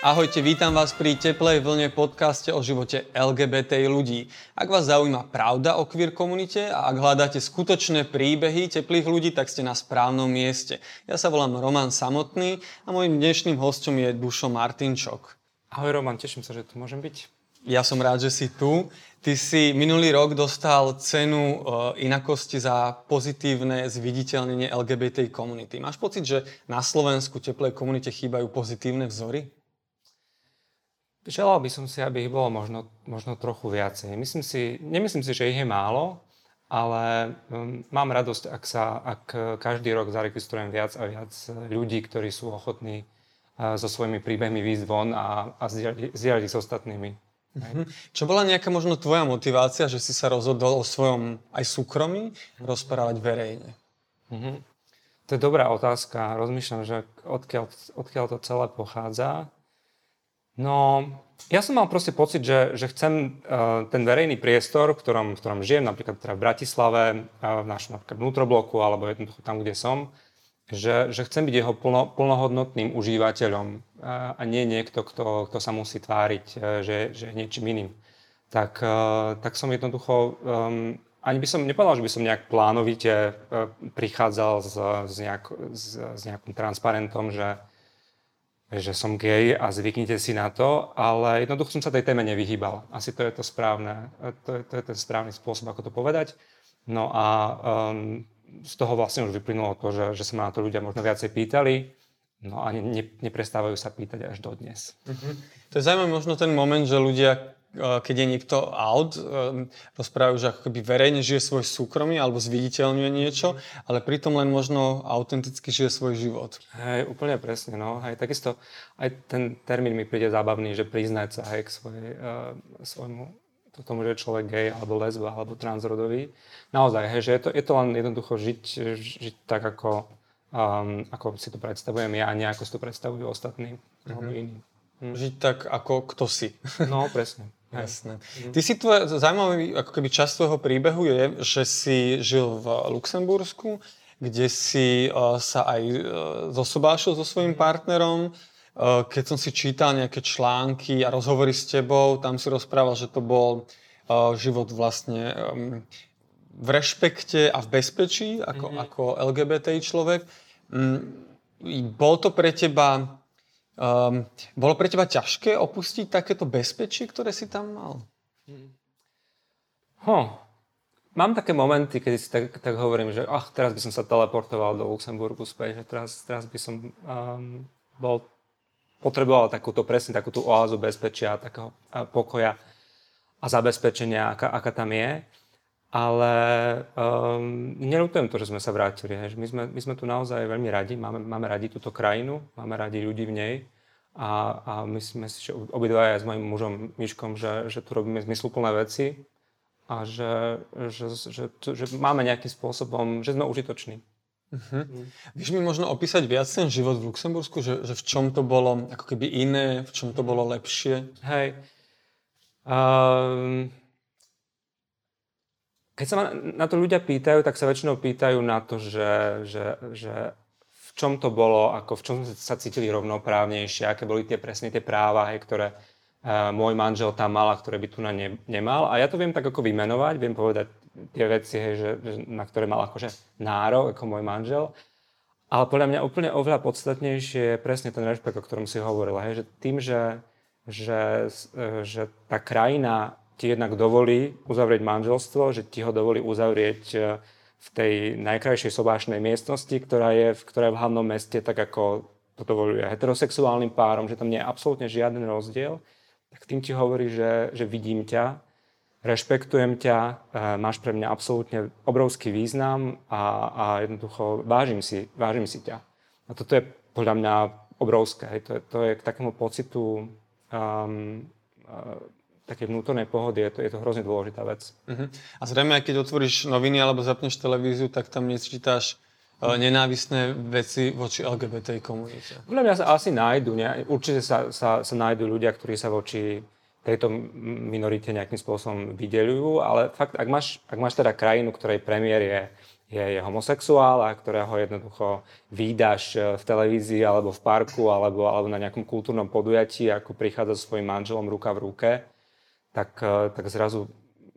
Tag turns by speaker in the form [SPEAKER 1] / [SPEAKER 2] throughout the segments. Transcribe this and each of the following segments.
[SPEAKER 1] Ahojte, vítam vás pri Teplej vlne podcaste o živote LGBT ľudí. Ak vás zaujíma pravda o queer komunite a ak hľadáte skutočné príbehy teplých ľudí, tak ste na správnom mieste. Ja sa volám Roman Samotný a môjim dnešným hostom je Dušo Martinčok.
[SPEAKER 2] Ahoj Roman, teším sa, že tu môžem byť.
[SPEAKER 1] Ja som rád, že si tu. Ty si minulý rok dostal cenu e, inakosti za pozitívne zviditeľnenie LGBT komunity. Máš pocit, že na Slovensku teplej komunite chýbajú pozitívne vzory?
[SPEAKER 2] Želal by som si, aby ich bolo možno, možno trochu viacej. Myslím si, nemyslím si, že ich je málo, ale um, mám radosť, ak, sa, ak každý rok zaregistrujem viac a viac ľudí, ktorí sú ochotní uh, so svojimi príbehmi výjsť von a, a zdieľať ich s ostatnými.
[SPEAKER 1] Mm-hmm. Čo bola nejaká možno tvoja motivácia, že si sa rozhodol o svojom aj súkromí rozprávať verejne?
[SPEAKER 2] Mm-hmm. To je dobrá otázka. Rozmýšľam, že odkiaľ, odkiaľ to celé pochádza. No, ja som mal proste pocit, že, že chcem uh, ten verejný priestor, v ktorom, v ktorom žijem, napríklad teda v Bratislave, uh, v našom napríklad vnútrobloku, alebo jednoducho tam, kde som, že, že chcem byť jeho plno, plnohodnotným užívateľom uh, a nie niekto, kto, kto sa musí tváriť, uh, že, že je niečím iným. Tak, uh, tak som jednoducho, um, ani by som nepovedal, že by som nejak plánovite prichádzal s, s, nejak, s, s nejakým transparentom, že že som gay a zvyknite si na to, ale jednoducho som sa tej téme nevyhýbal. Asi to je to správne, to je, to je ten správny spôsob, ako to povedať. No a um, z toho vlastne už vyplynulo to, že, že sa ma na to ľudia možno viacej pýtali, no a ne, ne, neprestávajú sa pýtať až dodnes.
[SPEAKER 1] Mm-hmm. To je zaujímavý možno ten moment, že ľudia keď je niekto out, rozprávajú, že ako keby verejne žije svoj súkromie alebo zviditeľňuje niečo, ale pritom len možno autenticky žije svoj život.
[SPEAKER 2] Hej, úplne presne, no. Hej, takisto aj ten termín mi príde zábavný, že priznať sa hej, k svojej, uh, svojmu k tomu, že je človek gay alebo lesba alebo transrodový. Naozaj, hej, že je to, je to len jednoducho žiť, žiť tak, ako, um, ako si to predstavujem ja a nie ako si to predstavujú ostatní mm-hmm. alebo iní.
[SPEAKER 1] Hm. Žiť tak, ako kto si.
[SPEAKER 2] No, presne.
[SPEAKER 1] Jasné. Mhm. Ty si tvoj, zaujímavý ako keby časť tvojho príbehu je, že si žil v Luxembursku, kde si uh, sa aj uh, zosobášil so svojím mhm. partnerom. Uh, keď som si čítal nejaké články a rozhovory s tebou, tam si rozprával, že to bol uh, život vlastne um, v rešpekte a v bezpečí ako, mm-hmm. ako LGBTI človek. Um, bol to pre teba Um, bolo pre teba ťažké opustiť takéto bezpečie, ktoré si tam mal?
[SPEAKER 2] Hm. Mám také momenty, kedy si tak, tak hovorím, že ach, teraz by som sa teleportoval do Luxemburgu späť, že teraz, teraz by som um, bol, potreboval takúto, presne takúto oázu bezpečia, takého pokoja a zabezpečenia, aká, aká tam je. Ale um, neľutujem to, že sme sa vrátili. Hež. My, sme, my sme tu naozaj veľmi radi, máme, máme radi túto krajinu, máme radi ľudí v nej a, a myslíme si, že obidva aj s mojim mužom Miškom, že, že tu robíme zmysluplné veci a že, že, že, že, že máme nejakým spôsobom, že sme užitoční.
[SPEAKER 1] Uh-huh. Mm. Vieš mi možno opísať viac ten život v Luxembursku, že, že v čom to bolo ako keby iné, v čom to bolo lepšie?
[SPEAKER 2] Hej. Um, keď sa ma na to ľudia pýtajú, tak sa väčšinou pýtajú na to, že, že, že v čom to bolo, ako v čom sa cítili rovnoprávnejšie, aké boli tie presne tie práva, hej, ktoré uh, môj manžel tam mal a ktoré by tu na ne, nemal. A ja to viem tak ako vymenovať, viem povedať tie veci, hej, že, na ktoré mal akože nárok, ako môj manžel. Ale podľa mňa úplne oveľa podstatnejšie je presne ten rešpekt, o ktorom si hovorila. Hej, že tým, že, že, že tá krajina ti jednak dovolí uzavrieť manželstvo, že ti ho dovolí uzavrieť e, v tej najkrajšej sobášnej miestnosti, ktorá je, ktorá je v hlavnom meste, tak ako to dovoluje heterosexuálnym párom, že tam nie je absolútne žiaden rozdiel, tak tým ti hovorí, že, že vidím ťa, rešpektujem ťa, e, máš pre mňa absolútne obrovský význam a, a jednoducho vážim si, vážim si ťa. A toto je podľa mňa obrovské. To, je, to je k takému pocitu um, také vnútornej pohody, je to, je to hrozne dôležitá vec. Uh-huh.
[SPEAKER 1] A zrejme, keď otvoríš noviny alebo zapneš televíziu, tak tam nečítáš uh, nenávisné veci voči LGBT komunite.
[SPEAKER 2] Podľa mňa sa asi nájdu, ne? určite sa, sa, sa nájdu ľudia, ktorí sa voči tejto minorite nejakým spôsobom vydeľujú, ale fakt, ak máš, ak máš teda krajinu, ktorej premiér je, je, je homosexuál a ktorého jednoducho výdaš e, v televízii alebo v parku alebo, alebo na nejakom kultúrnom podujatí, ako prichádza so svojím manželom ruka v ruke, tak, e, tak zrazu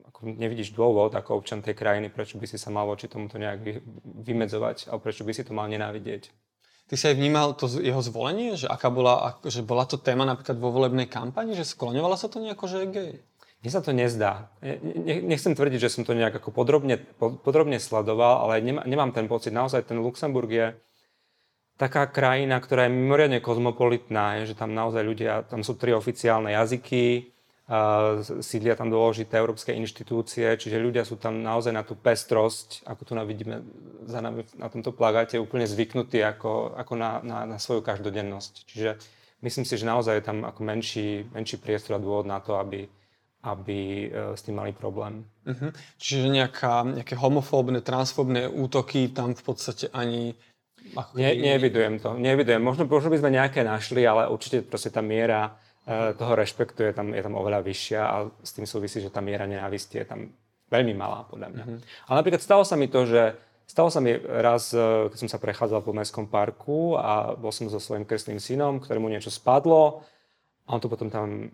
[SPEAKER 2] ako nevidíš dôvod ako občan tej krajiny, prečo by si sa mal voči tomuto nejak vymedzovať alebo prečo by si to mal nenávidieť.
[SPEAKER 1] Ty si aj vnímal to jeho zvolenie, že aká bola, že bola to téma napríklad vo volebnej kampani, že skloňovala sa to nejako, že je gay?
[SPEAKER 2] Mne sa to nezdá. Nechcem tvrdiť, že som to nejak ako podrobne, podrobne sledoval, ale nemám ten pocit. Naozaj ten Luxemburg je taká krajina, ktorá je mimoriadne kozmopolitná, je, že tam naozaj ľudia, tam sú tri oficiálne jazyky, sídlia tam dôležité európske inštitúcie, čiže ľudia sú tam naozaj na tú pestrosť, ako tu vidíme za nami na tomto plagáte, úplne zvyknutí ako, ako na, na, na svoju každodennosť. Čiže myslím si, že naozaj je tam ako menší, menší priestor a dôvod na to, aby, aby e, s tým mali problém.
[SPEAKER 1] Uh-huh. Čiže nejaká, nejaké homofóbne, transfóbne útoky tam v podstate ani...
[SPEAKER 2] Ako Nie, nevidujem to. Nevidujem. Možno, možno by sme nejaké našli, ale určite proste tá miera toho rešpektu je tam, je tam oveľa vyššia a s tým súvisí, že tá miera nenávisti je tam veľmi malá, podľa mňa. Uh-huh. Ale napríklad stalo sa mi to, že Stalo sa mi raz, e, keď som sa prechádzal po mestskom parku a bol som so svojím krstným synom, ktorému niečo spadlo a on to potom tam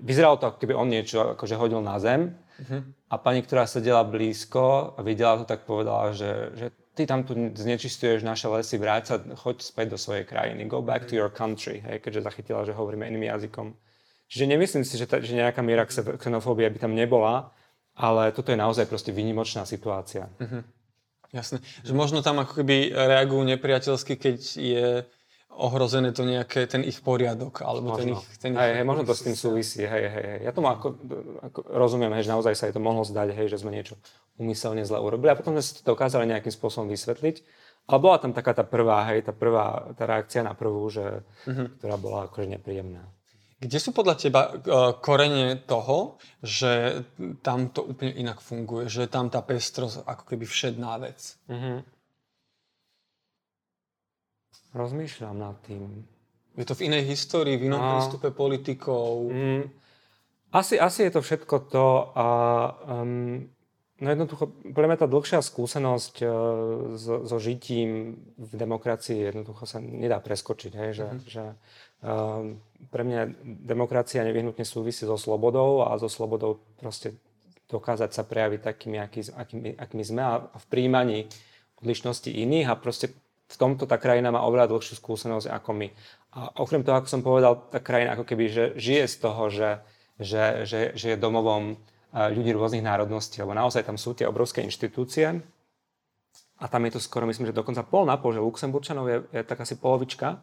[SPEAKER 2] vyzeralo to, ako keby on niečo akože hodil na zem. Uh-huh. A pani, ktorá sedela blízko a videla to, tak povedala, že, že ty tam tu znečistuješ naše lesy, vráť sa, choď späť do svojej krajiny, go back to your country, hej, keďže zachytila, že hovoríme iným jazykom. Čiže nemyslím si, že, ta, že nejaká miera xenofóbia by tam nebola, ale toto je naozaj proste výnimočná situácia. Uh-huh.
[SPEAKER 1] Jasné. Že možno tam ako keby reagujú nepriateľsky, keď je ohrozené to nejaké, ten ich poriadok, alebo možno. ten ich... Ten
[SPEAKER 2] hej, hej, možno to s tým súvisí, hej, hej, hej. Ja tomu ako, ako rozumiem, hej, že naozaj sa je to mohlo zdať, hej, že sme niečo umyselne zle urobili a potom sme si to dokázali nejakým spôsobom vysvetliť. Ale bola tam taká tá prvá, hej, tá prvá, tá reakcia na prvú, že, uh-huh. ktorá bola akože nepríjemná.
[SPEAKER 1] Kde sú podľa teba uh, korene toho, že tam to úplne inak funguje, že tam tá pestrosť ako keby všedná vec? Uh-huh.
[SPEAKER 2] Rozmýšľam nad tým.
[SPEAKER 1] Je to v inej histórii, v inom no. prístupe politikov? Mm,
[SPEAKER 2] asi, asi je to všetko to a um, no jednoducho, pre mňa tá dlhšia skúsenosť uh, so, so žitím v demokracii jednoducho sa nedá preskočiť. Hej, že, mm. že um, pre mňa demokracia nevyhnutne súvisí so slobodou a so slobodou proste dokázať sa prejaviť takými, aký, akými, akými sme a v príjmaní odlišnosti iných a proste v tomto tá krajina má oveľa dlhšiu skúsenosť ako my. A okrem toho, ako som povedal, tá krajina ako keby že žije z toho, že, že, že, že je domovom ľudí rôznych národností, lebo naozaj tam sú tie obrovské inštitúcie a tam je to skoro, myslím, že dokonca pol na pol, že Luxemburčanov je, je tak asi polovička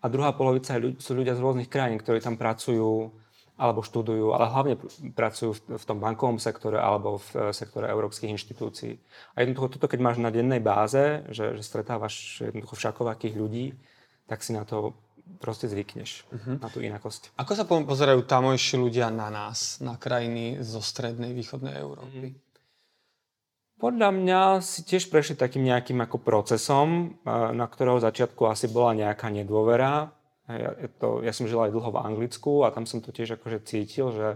[SPEAKER 2] a druhá polovica sú ľudia z rôznych krajín, ktorí tam pracujú alebo študujú, ale hlavne pracujú v, tom bankovom sektore alebo v e, sektore európskych inštitúcií. A jednoducho toto, keď máš na dennej báze, že, že stretávaš jednoducho všakovakých ľudí, tak si na to proste zvykneš, uh-huh. na tú inakosť.
[SPEAKER 1] Ako sa pozerajú tamojší ľudia na nás, na krajiny zo strednej, východnej Európy? Uh-huh.
[SPEAKER 2] Podľa mňa si tiež prešli takým nejakým ako procesom, e, na ktorého začiatku asi bola nejaká nedôvera, ja, to, ja som žil aj dlho v Anglicku a tam som to tiež akože cítil, že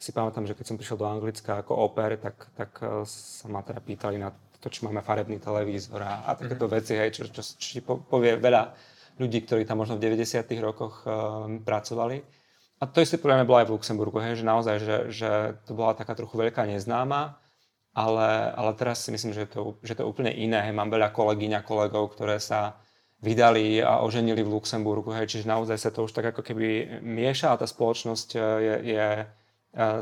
[SPEAKER 2] si pamätám, že keď som prišiel do Anglicka ako oper, tak, tak e, sa ma teda pýtali na to, či máme farebný televízor a, a takéto mm-hmm. veci, hej, čo, čo, čo povie veľa ľudí, ktorí tam možno v 90. rokoch um, pracovali. A to isté podľa bolo aj v Luxemburgu, hej, že naozaj, že, že to bola taká trochu veľká neznáma, ale, ale teraz si myslím, že to, že to je úplne iné. Hej. Mám veľa kolegyň a kolegov, ktoré sa vydali a oženili v Luxemburgu. Hej, čiže naozaj sa to už tak ako keby mieša a tá spoločnosť e, je, je, e,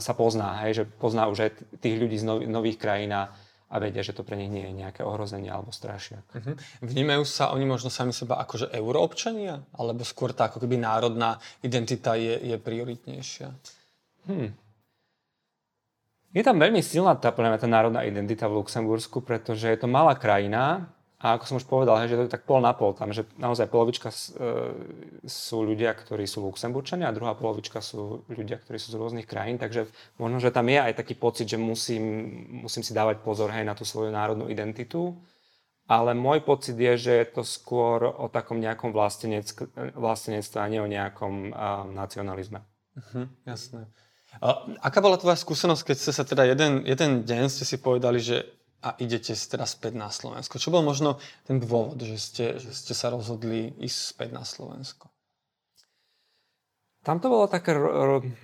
[SPEAKER 2] sa pozná, hej, že pozná už aj tých ľudí z nových krajín a, a vedia, že to pre nich nie je nejaké ohrozenie alebo strašiak. Uh-huh.
[SPEAKER 1] Vnímajú sa oni možno sami seba ako že euroobčania? Alebo skôr tá ako keby národná identita je, je prioritnejšia? Hmm.
[SPEAKER 2] Je tam veľmi silná tá, tá národná identita v Luxembursku, pretože je to malá krajina, a ako som už povedal, že to je tak pol na pol tam, že naozaj polovička e, sú ľudia, ktorí sú Luxemburčania a druhá polovička sú ľudia, ktorí sú z rôznych krajín, takže možno, že tam je aj taký pocit, že musím, musím si dávať pozor hej, na tú svoju národnú identitu, ale môj pocit je, že je to skôr o takom nejakom vlastenectve a nie o nejakom uh, nacionalizme.
[SPEAKER 1] Uh-huh, jasné. A aká bola tvoja skúsenosť, keď ste sa teda jeden, jeden deň ste si povedali, že a idete teraz späť na Slovensko. Čo bol možno ten dôvod, že ste, že ste sa rozhodli ísť späť na Slovensko?
[SPEAKER 2] Tam to bolo také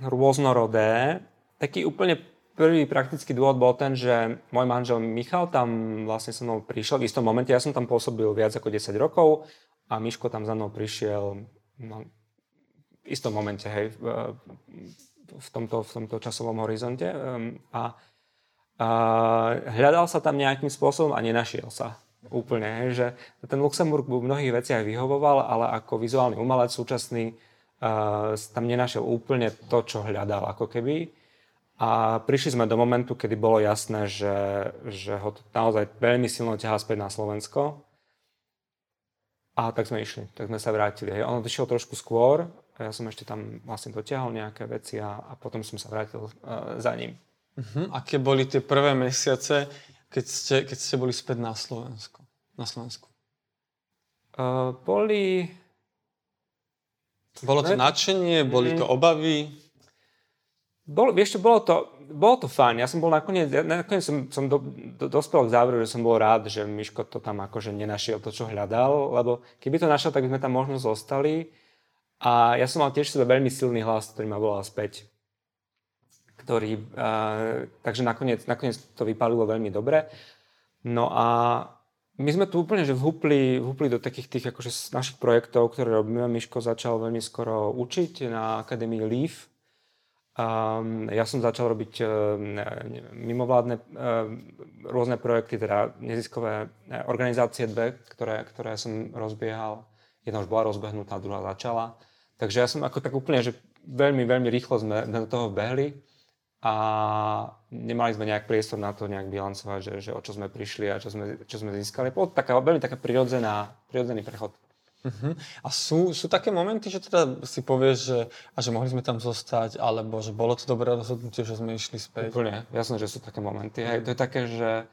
[SPEAKER 2] rôznorodé. Taký úplne prvý praktický dôvod bol ten, že môj manžel Michal tam vlastne so mnou prišiel v istom momente. Ja som tam pôsobil viac ako 10 rokov a Miško tam za mnou prišiel no, v istom momente, hej, v, v, tomto, v tomto časovom horizonte. Ehm, a, hľadal sa tam nejakým spôsobom a nenašiel sa úplne. Že ten Luxemburg v mnohých veciach vyhovoval, ale ako vizuálny umelec súčasný uh, tam nenašiel úplne to, čo hľadal ako keby. A prišli sme do momentu, kedy bolo jasné, že, že ho to naozaj veľmi silno ťahá späť na Slovensko. A tak sme išli, tak sme sa vrátili. Hej. On odišiel trošku skôr, ja som ešte tam vlastne dotiahol nejaké veci a, a potom som sa vrátil uh, za ním.
[SPEAKER 1] Uh-huh. Aké boli tie prvé mesiace, keď ste, keď ste boli späť na Slovensku? Na Slovensku?
[SPEAKER 2] Uh, boli...
[SPEAKER 1] Bolo to nadšenie, boli to mm. obavy?
[SPEAKER 2] Bol, vieš čo, bolo to, bolo to fajn. Ja som bol nakoniec, nakoniec som, som do, do, dospel k záveru, že som bol rád, že Miško to tam akože nenašiel to, čo hľadal, lebo keby to našiel, tak by sme tam možno zostali. A ja som mal tiež sebe veľmi silný hlas, ktorý ma volal späť. Ktorý, uh, takže nakoniec, nakoniec to vypálilo veľmi dobre. No a my sme tu úplne že vhupli, vhupli do takých tých akože našich projektov, ktoré robíme. Miško začal veľmi skoro učiť na Akadémii LEAF, Um, ja som začal robiť uh, mimovládne uh, rôzne projekty, teda neziskové organizácie dve, ktoré, ktoré som rozbiehal. Jedna už bola rozbehnutá, druhá začala. Takže ja som ako tak úplne, že veľmi, veľmi rýchlo sme do toho behli a nemali sme nejak priestor na to nejak bilancovať, že, že o čo sme prišli a čo sme, čo sme získali. Bolo taká, veľmi taká prirodzená, prirodzený prechod.
[SPEAKER 1] Uh-huh. A sú, sú také momenty, že teda si povieš, že, a že mohli sme tam zostať, alebo že bolo to dobré rozhodnutie, že sme išli späť?
[SPEAKER 2] Úplne, jasné, že sú také momenty. Hej, to je také, že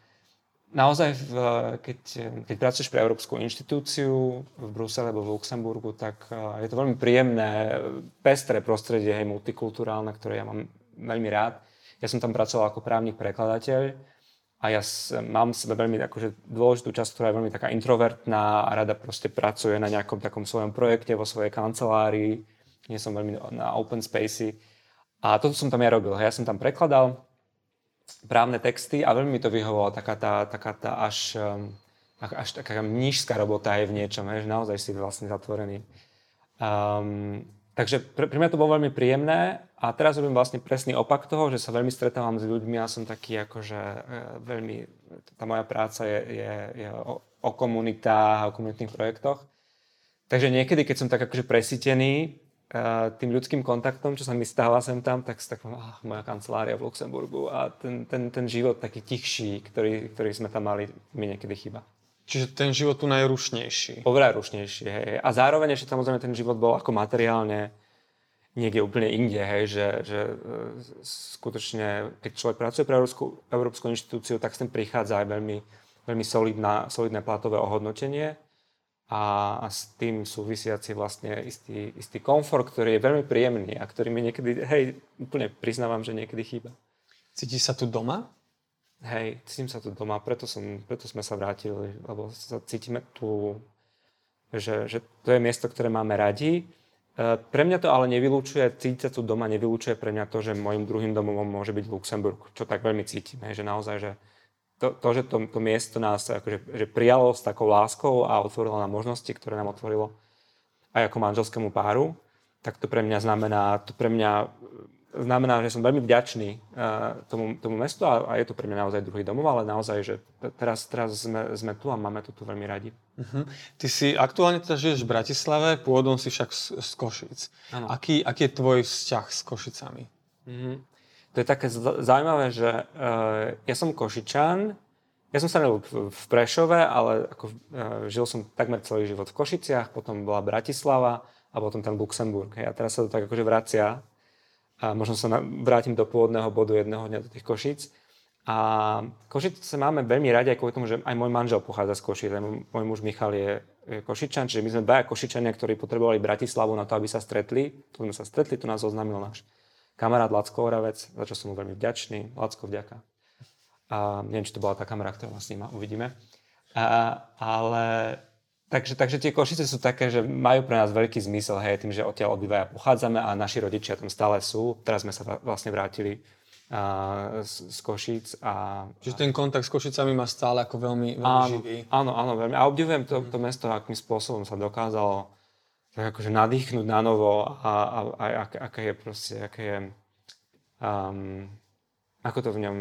[SPEAKER 2] naozaj, v, keď, keď pracuješ pre Európsku inštitúciu v Brusele alebo v Luxemburgu, tak je to veľmi príjemné, pestré prostredie, hej, multikulturálne, ktoré ja mám veľmi rád. Ja som tam pracoval ako právnik prekladateľ, a ja mám v sebe veľmi akože dôležitú časť, ktorá je veľmi taká introvertná a rada proste pracuje na nejakom takom svojom projekte vo svojej kancelárii. Nie som veľmi na open spacey. A toto som tam ja robil. Ja som tam prekladal právne texty a veľmi mi to vyhovovalo. Taká tá, taká tá až, um, až taká nížská robota je v niečom, že naozaj si vlastne zatvorený. Um, Takže pre, pre mňa to bolo veľmi príjemné a teraz robím vlastne presný opak toho, že sa veľmi stretávam s ľuďmi a som taký akože e, veľmi, tá moja práca je, je, je o, o komunitách o komunitných projektoch. Takže niekedy, keď som tak akože presítený uh, tým ľudským kontaktom, čo sa mi stáva sem tam, tak tak ah, moja kancelária v Luxemburgu a ten, ten, ten život taký tichší, ktorý, ktorý sme tam mali, mi niekedy chýba.
[SPEAKER 1] Čiže ten život tu najrušnejší.
[SPEAKER 2] Oveľa rušnejší, hej. A zároveň ešte samozrejme ten život bol ako materiálne niekde úplne inde, hej, že, že e, skutočne, keď človek pracuje pre Európsku, Európsku inštitúciu, tak sem prichádza aj veľmi, veľmi solidná, solidné platové ohodnotenie a, a s tým súvisiaci vlastne istý, istý komfort, ktorý je veľmi príjemný a ktorý mi niekedy, hej, úplne priznávam, že niekedy chýba.
[SPEAKER 1] Cítiš sa tu doma?
[SPEAKER 2] Hej, cítim sa tu doma, preto, som, preto sme sa vrátili, lebo sa cítime tu, že, že to je miesto, ktoré máme radi. E, pre mňa to ale nevylučuje, cítiť sa tu doma nevylučuje pre mňa to, že môjim druhým domovom môže byť Luxemburg, čo tak veľmi cítim, hej, že naozaj, že to, to že to, to miesto nás akože, že prijalo s takou láskou a otvorilo nám možnosti, ktoré nám otvorilo aj ako manželskému páru, tak to pre mňa znamená, to pre mňa znamená, že som veľmi vďačný uh, tomu, tomu mestu a, a je to pre mňa naozaj druhý domov, ale naozaj, že teraz, teraz sme, sme tu a máme to tu veľmi radi. Uh-huh.
[SPEAKER 1] Ty si aktuálne teda žiješ v Bratislave, pôvodom si však z, z Košic. Aký, aký je tvoj vzťah s Košicami? Uh-huh.
[SPEAKER 2] To je také zaujímavé, že uh, ja som Košičan, ja som sa narodil v Prešove, ale ako, uh, žil som takmer celý život v Košiciach, potom bola Bratislava a potom ten Luxemburg. A teraz sa to tak akože vracia a možno sa vrátim do pôvodného bodu jedného dňa do tých Košíc. A Košice máme veľmi radi aj kvôli tomu, že aj môj manžel pochádza z Košic. Môj muž Michal je Košičan, čiže my sme dvaja Košičania, ktorí potrebovali Bratislavu na to, aby sa stretli. Tu sme sa stretli, tu nás oznámil náš kamarát Lacko Oravec, za čo som mu veľmi vďačný. Lacko, vďaka. A neviem, či to bola tá kamera, ktorá vás sníma, uvidíme. A, ale takže, takže tie Košice sú také, že majú pre nás veľký zmysel, hej, tým, že odtiaľ obývaja pochádzame a naši rodičia tam stále sú. Teraz sme sa vlastne vrátili a, z, z Košic. A,
[SPEAKER 1] Čiže ten kontakt s Košicami má stále ako veľmi, veľmi
[SPEAKER 2] áno,
[SPEAKER 1] živý.
[SPEAKER 2] Áno, áno, veľmi. A obdivujem to, to mesto, akým spôsobom sa dokázalo tak akože nadýchnuť na novo a, a, a aké, aké je proste, aké je, um, ako to v ňom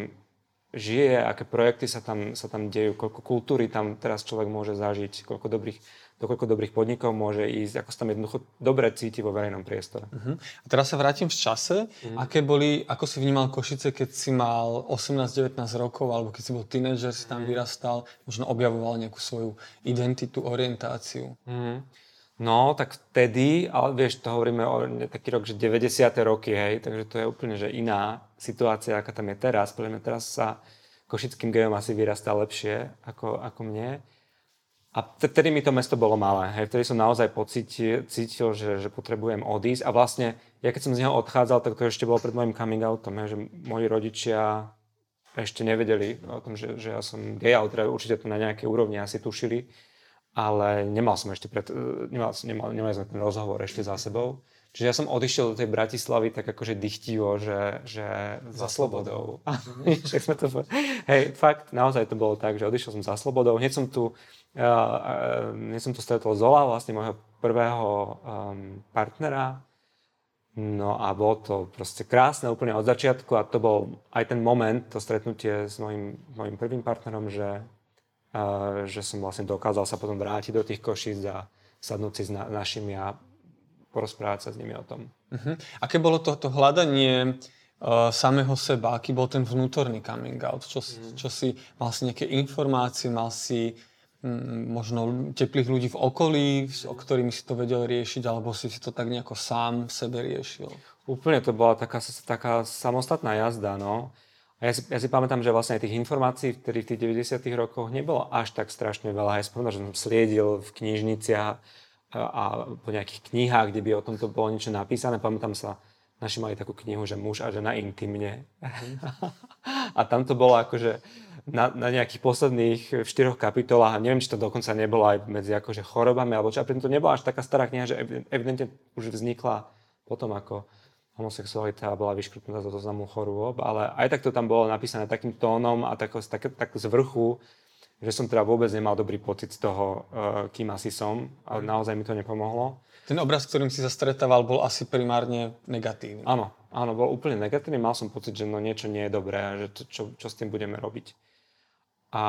[SPEAKER 2] žije, aké projekty sa tam, sa tam dejú, koľko kultúry tam teraz človek môže zažiť, koľko dobrých, do koľko dobrých podnikov môže ísť, ako sa tam jednoducho dobre cíti vo verejnom priestore.
[SPEAKER 1] Uh-huh. A teraz sa vrátim v čase. Uh-huh. Aké boli, ako si vnímal Košice, keď si mal 18-19 rokov, alebo keď si bol tínedžer, si tam vyrastal, možno objavoval nejakú svoju identitu, orientáciu?
[SPEAKER 2] Uh-huh. No, tak vtedy, ale vieš, to hovoríme o taký rok, že 90. roky, hej, takže to je úplne že iná situácia, aká tam je teraz. Podľa mňa teraz sa košickým gejom asi vyrastá lepšie ako, ako mne. A vtedy mi to mesto bolo malé. Hej. Vtedy som naozaj pocítil, cítil, že, že potrebujem odísť. A vlastne, ja keď som z neho odchádzal, tak to ešte bolo pred môjim coming outom, hej, že moji rodičia ešte nevedeli o tom, že, že ja som gej, ale teda určite to na nejakej úrovni asi tušili ale nemal som ešte pred, e, nemal, nemal, nemal sme ten rozhovor ešte za sebou. Čiže ja som odišiel do tej Bratislavy tak akože dychtivo, že, že za slobodou. Však sme to Hej, fakt, naozaj to bolo tak, že odišiel som za slobodou. Hneď som tu, uh, uh, hneď som tu stretol Zola, vlastne môjho prvého um, partnera. No a bolo to proste krásne úplne od začiatku a to bol aj ten moment, to stretnutie s mojim, mojim prvým partnerom, že že som vlastne dokázal sa potom vrátiť do tých košíc a sadnúť si s na, našimi a porozprávať sa s nimi o tom.
[SPEAKER 1] Uh-huh. Aké bolo to, to hľadanie uh, samého seba? Aký bol ten vnútorný coming out? Čo, uh-huh. čo si, mal si nejaké informácie, mal si um, možno teplých ľudí v okolí, o ktorými si to vedel riešiť, alebo si si to tak nejako sám v sebe riešil?
[SPEAKER 2] Úplne to bola taká, taká samostatná jazda, no. A ja si, ja si pamätám, že vlastne tých informácií, ktorých v tých 90 rokoch nebolo až tak strašne veľa. Ja pamätám, že som sliedil v knižniciach a, a po nejakých knihách, kde by o tomto bolo niečo napísané. Pamätám sa, naši mali takú knihu, že muž a žena intimne. a tam to bolo akože na, na nejakých posledných štyroch kapitolách a neviem, či to dokonca nebolo aj medzi akože chorobami, alebo čo. A to nebola až taká stará kniha, že evidentne už vznikla potom ako homosexualita bola vyškrtnutá zo zoznamu chorôb, ale aj tak to tam bolo napísané takým tónom a tak, tak, tak z vrchu, že som teda vôbec nemal dobrý pocit z toho, uh, kým asi som, ale mhm. naozaj mi to nepomohlo.
[SPEAKER 1] Ten obraz, ktorým si sa stretával, bol asi primárne negatívny.
[SPEAKER 2] Áno, áno, bol úplne negatívny. Mal som pocit, že no niečo nie je dobré a že to, čo, čo s tým budeme robiť. A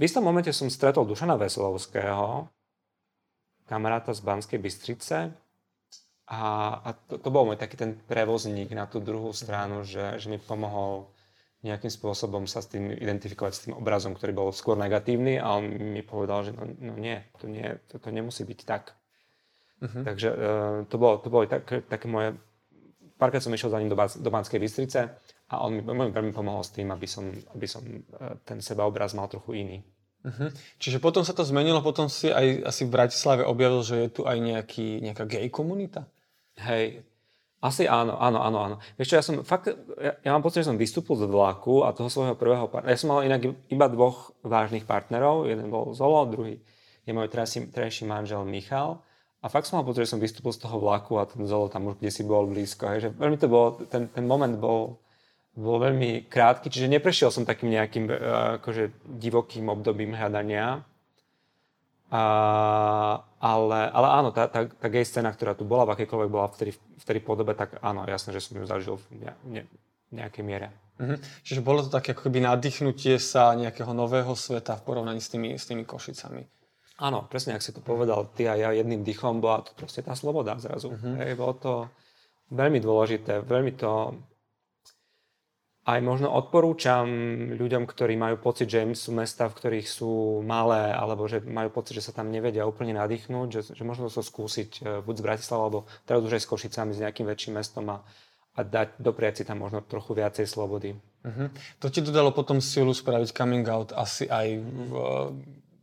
[SPEAKER 2] v istom momente som stretol Dušana Veselovského, kamaráta z Banskej Bystrice, a, a to, to bol môj taký ten prevozník na tú druhú stranu, že, že mi pomohol nejakým spôsobom sa s tým identifikovať s tým obrazom, ktorý bol skôr negatívny a on mi povedal, že no, no nie, to, nie, to, to nemusí byť tak. Uh-huh. Takže uh, to bolo, to bolo tak, také moje... Párkrát som išiel za ním do, do Banskej Bystrice a on mi, mi veľmi pomohol s tým, aby som, aby som uh, ten sebaobraz mal trochu iný.
[SPEAKER 1] Uh-huh. Čiže potom sa to zmenilo, potom si aj asi v Bratislave objavil, že je tu aj nejaký, nejaká gay komunita?
[SPEAKER 2] Hej, asi áno, áno, áno, áno. Vieš čo, ja som fakt, ja, ja mám pocit, že som vystúpil z vlaku a toho svojho prvého partnera, ja som mal inak iba dvoch vážnych partnerov, jeden bol Zolo, druhý je môj trejší manžel Michal. A fakt som mal pocit, že som vystúpil z toho vlaku a ten Zolo tam už kde si bol blízko. Hej, že veľmi to bolo, ten, ten moment bol, bol veľmi krátky, čiže neprešiel som takým nejakým uh, akože divokým obdobím hľadania. A, ale, ale áno, tá, tá, tá gay scéna, ktorá tu bola, v akejkoľvek bola v tej podobe, tak áno, jasné, že som ju zažil v ne, ne, nejakej miere.
[SPEAKER 1] Mhm. Čiže bolo to také ako keby nadýchnutie sa nejakého nového sveta v porovnaní s tými, s tými Košicami.
[SPEAKER 2] Áno, presne, ak si to povedal ty a ja jedným dýchom, bola to proste tá sloboda zrazu. Uh-huh. Hej, bolo to veľmi dôležité, veľmi to aj možno odporúčam ľuďom, ktorí majú pocit, že sú mesta, v ktorých sú malé, alebo že majú pocit, že sa tam nevedia úplne nadýchnúť, že, že možno to skúsiť e, buď z Bratislava, alebo teraz už aj s Košicami, s nejakým väčším mestom a, a dať, dopriať si tam možno trochu viacej slobody.
[SPEAKER 1] Uh-huh. To ti dodalo potom silu spraviť coming out asi aj v,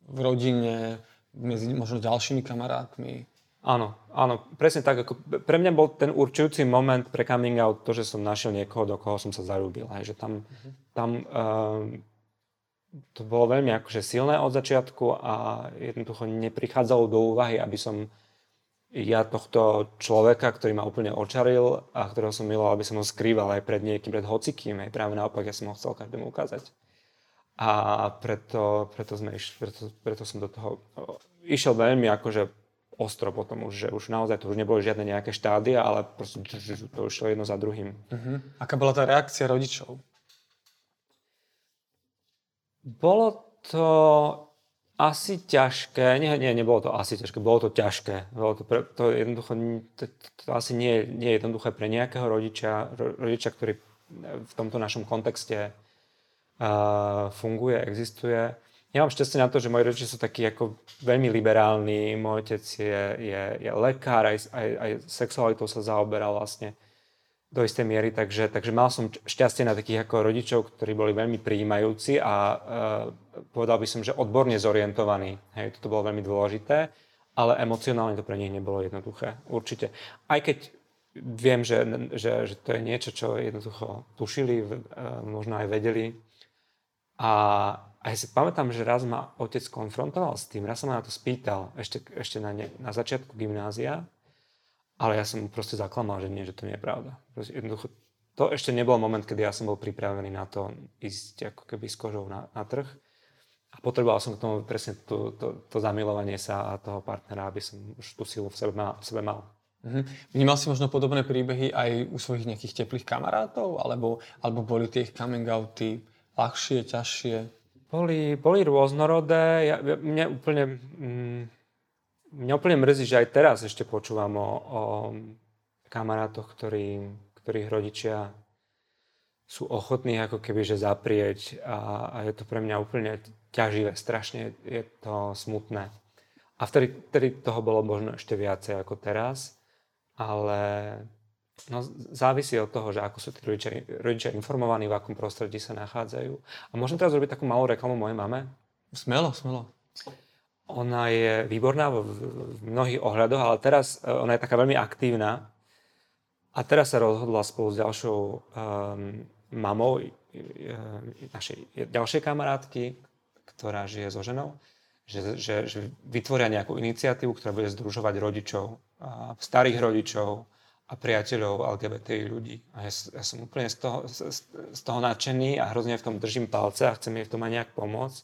[SPEAKER 1] v rodine, medzi možno ďalšími kamarátmi?
[SPEAKER 2] Áno, áno, presne tak. Ako pre mňa bol ten určujúci moment pre coming out to, že som našiel niekoho, do koho som sa zalúbil. Hej, že tam, uh-huh. tam uh, to bolo veľmi akože silné od začiatku a jednoducho neprichádzalo do úvahy, aby som ja tohto človeka, ktorý ma úplne očaril a ktorého som miloval, aby som ho skrýval aj pred niekým, pred hocikým. Aj práve naopak, ja som ho chcel každému ukázať. A preto, preto, sme išli, preto, preto som do toho išiel veľmi akože ostro potom už, že už naozaj to už neboli žiadne nejaké štádia, ale proste to už šlo jedno za druhým.
[SPEAKER 1] Uh-huh. Aká bola tá reakcia rodičov?
[SPEAKER 2] Bolo to asi ťažké, nie, nie, nebolo to asi ťažké, bolo to ťažké. Bolo to, pre, to jednoducho, to, to asi nie, nie je jednoduché pre nejakého rodiča, rodiča, ktorý v tomto našom kontexte uh, funguje, existuje. Ja mám šťastie na to, že moji rodičia sú takí ako veľmi liberálni. Môj otec je, je, je lekár, aj, aj, aj sexualitou sa zaoberal vlastne do istej miery, takže, takže mal som šťastie na takých ako rodičov, ktorí boli veľmi prijímajúci a e, povedal by som, že odborne zorientovaní. Hej, toto bolo veľmi dôležité, ale emocionálne to pre nich nebolo jednoduché. Určite. Aj keď viem, že, že, že to je niečo, čo jednoducho tušili, e, možno aj vedeli. A, a ja si pamätám, že raz ma otec konfrontoval s tým, raz sa ma na to spýtal ešte, ešte na, ne, na začiatku gymnázia, ale ja som proste zaklamal, že nie, že to nie je pravda. Proste jednoducho, to ešte nebol moment, kedy ja som bol pripravený na to ísť ako keby s kožou na, na trh. A potreboval som k tomu presne to, to, to zamilovanie sa a toho partnera, aby som už tú silu v sebe. V sebe mal.
[SPEAKER 1] Mm-hmm. Vnímal si možno podobné príbehy aj u svojich nejakých teplých kamarátov? Alebo, alebo boli tie coming outy ľahšie, ťažšie?
[SPEAKER 2] Boli, boli rôznorodé. Ja, mne úplne... Mm, mňa úplne mrzí, že aj teraz ešte počúvam o, o kamarátoch, ktorí, ktorých rodičia sú ochotní ako keby že zaprieť a, a je to pre mňa úplne ťaživé, strašne je to smutné. A vtedy, vtedy toho bolo možno ešte viacej ako teraz, ale no, závisí od toho, že ako sú tí rodičia, rodičia informovaní, v akom prostredí sa nachádzajú. A môžem teraz robiť takú malú reklamu mojej mame?
[SPEAKER 1] Smelo, smelo.
[SPEAKER 2] Ona je výborná v, v mnohých ohľadoch, ale teraz e, ona je taká veľmi aktívna. A teraz sa rozhodla spolu s ďalšou um, mamou uh, našej ďalšej kamarátky, ktorá žije so ženou, že, že, že vytvoria nejakú iniciatívu, ktorá bude združovať rodičov, starých rodičov a priateľov LGBTI ľudí. A ja, ja som úplne z toho, z, z toho nadšený a hrozne v tom držím palce a chcem jej v tom aj nejak pomôcť.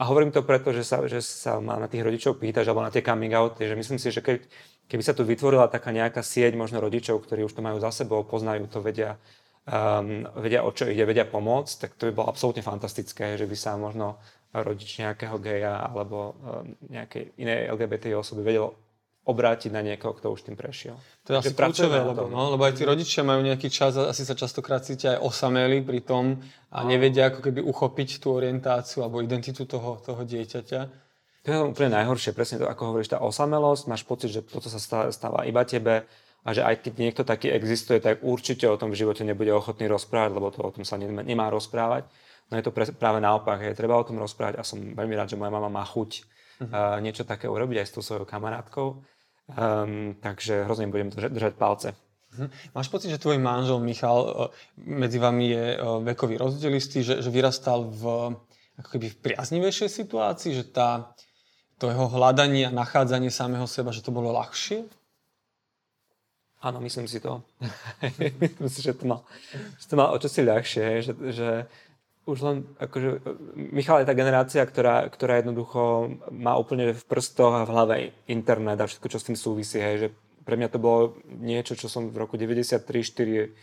[SPEAKER 2] A hovorím to preto, že sa, že sa ma na tých rodičov pýtaš, alebo na tie coming outy, že myslím si, že keď, keby sa tu vytvorila taká nejaká sieť možno rodičov, ktorí už to majú za sebou, poznajú to, vedia, um, vedia o čo ide, vedia pomôcť, tak to by bolo absolútne fantastické, že by sa možno rodič nejakého geja alebo um, nejakej inej LGBT osoby vedel obrátiť na niekoho, kto už tým prešiel.
[SPEAKER 1] To je asi kľúčové, lebo, no, lebo aj tí rodičia majú nejaký čas a asi sa častokrát cítia aj osameli pri tom a nevedia ako keby uchopiť tú orientáciu alebo identitu toho, toho dieťaťa.
[SPEAKER 2] To je úplne najhoršie, presne to, ako hovoríš, tá osamelosť, máš pocit, že toto sa stáva iba tebe a že aj keď niekto taký existuje, tak určite o tom v živote nebude ochotný rozprávať, lebo to o tom sa nemá rozprávať. No je to práve naopak, je treba o tom rozprávať a som veľmi rád, že moja mama má chuť uh-huh. uh, niečo také urobiť aj s tou svojou kamarátkou Um, takže hrozne budem držať, držať palce.
[SPEAKER 1] Uh-huh. Máš pocit, že tvoj manžel Michal, e, medzi vami je e, vekový rozdiel istý, že, že vyrastal v, ako keby v priaznivejšej situácii, že tá, to jeho hľadanie a nachádzanie samého seba, že to bolo ľahšie?
[SPEAKER 2] Áno, myslím si to. myslím si, že to mal, že to mal o čosi ľahšie, že, že už len, akože, Michal je tá generácia, ktorá, ktorá jednoducho má úplne v prstoch a v hlave internet a všetko, čo s tým súvisí. Hej, že pre mňa to bolo niečo, čo som v roku 93-4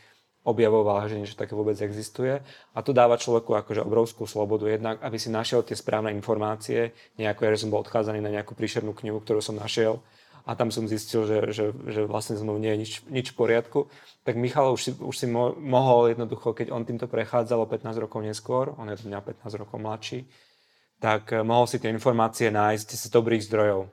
[SPEAKER 2] objavoval, že niečo také vôbec existuje. A to dáva človeku akože obrovskú slobodu, jednak aby si našiel tie správne informácie, nejako, že som bol odchádzaný na nejakú príšernú knihu, ktorú som našiel a tam som zistil, že, že, že vlastne so mnou nie je nič, nič v poriadku, tak Michal už si, už si mo, mohol jednoducho, keď on týmto prechádzal o 15 rokov neskôr, on je to mňa 15 rokov mladší, tak eh, mohol si tie informácie nájsť z dobrých zdrojov.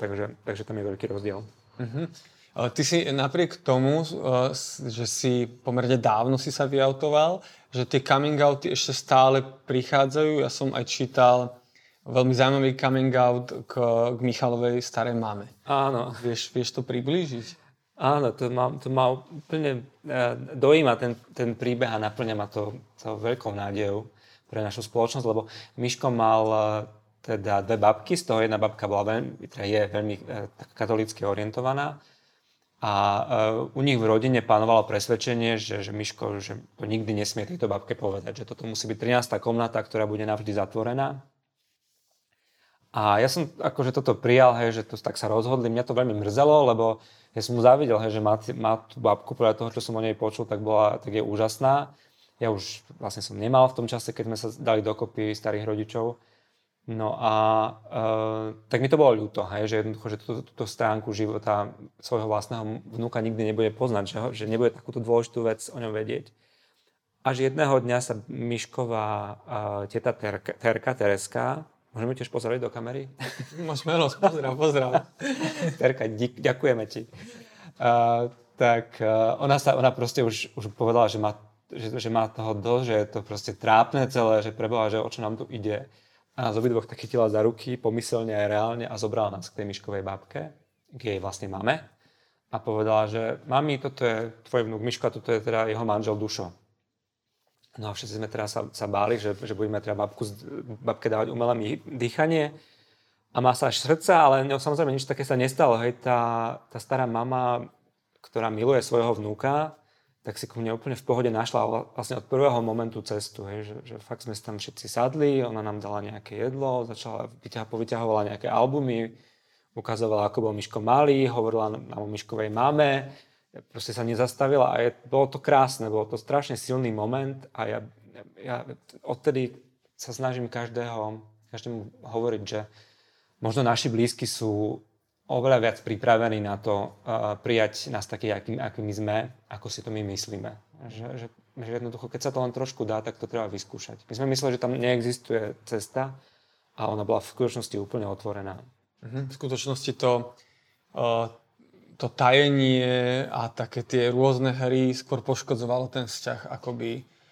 [SPEAKER 2] Takže, takže tam je veľký rozdiel.
[SPEAKER 1] Uh-huh. Ty si napriek tomu, eh, že si pomerne dávno si sa vyautoval, že tie coming outy ešte stále prichádzajú. Ja som aj čítal veľmi zaujímavý coming out k, k Michalovej starej mame.
[SPEAKER 2] Áno.
[SPEAKER 1] Vieš, vieš to priblížiť?
[SPEAKER 2] Áno, to ma, to ma úplne uh, dojíma ten, ten príbeh a naplňa ma to, to veľkou nádejou pre našu spoločnosť, lebo Miško mal uh, teda dve babky, z toho jedna babka bola veľmi, teda je veľmi uh, katolícky orientovaná a u nich v rodine panovalo presvedčenie, že, že Miško že to nikdy nesmie tejto babke povedať, že toto musí byť 13. komnata, ktorá bude navždy zatvorená. A ja som akože toto prijal, hej, že to tak sa rozhodli. Mňa to veľmi mrzelo, lebo ja som mu závidel, hej, že má, má tú babku, podľa toho, čo som o nej počul, tak, bola, tak je úžasná. Ja už vlastne som nemal v tom čase, keď sme sa dali dokopy starých rodičov. No a e, tak mi to bolo ľúto, hej, že jednoducho, že túto, túto stránku života svojho vlastného vnúka nikdy nebude poznať, že, že nebude takúto dôležitú vec o ňom vedieť. Až jedného dňa sa Mišková e, teta Terka, Terka, Tereska, môžeme tiež pozrieť do kamery?
[SPEAKER 1] Môžeme, pozdrav, pozdrav.
[SPEAKER 2] Terka, dík, ďakujeme ti. Uh, tak uh, ona, sa, ona proste už, už povedala, že má, že, že má toho dosť, že je to proste trápne celé, že preboha, že o čo nám tu ide a nás obidvoch tak chytila za ruky, pomyselne aj reálne a zobrala nás k tej Miškovej babke, k jej vlastne mame a povedala, že mami, toto je tvoj vnúk Miško toto je teda jeho manžel Dušo. No a všetci sme teraz sa, sa báli, že, že budeme teda babku, babke dávať umelé dýchanie a má sa až srdca, ale no, samozrejme nič také sa nestalo. Hej, tá, tá stará mama, ktorá miluje svojho vnúka, tak si ku mne úplne v pohode našla vlastne od prvého momentu cestu, hej, že, že fakt sme tam všetci sadli, ona nám dala nejaké jedlo, začala, vyťah, povyťahovala nejaké albumy, ukazovala, ako bol Miško malý, hovorila nám o Miškovej mame, proste sa nezastavila a je, bolo to krásne, bolo to strašne silný moment a ja, ja odtedy sa snažím každého, každému hovoriť, že možno naši blízky sú oveľa viac pripravení na to uh, prijať nás taký, aký, aký my sme, ako si to my myslíme. Že, že, že jednoducho, keď sa to len trošku dá, tak to treba vyskúšať. My sme mysleli, že tam neexistuje cesta a ona bola v skutočnosti úplne otvorená.
[SPEAKER 1] Mhm. V skutočnosti to, uh, to tajenie a také tie rôzne hry skôr poškodzovalo ten vzťah, ako by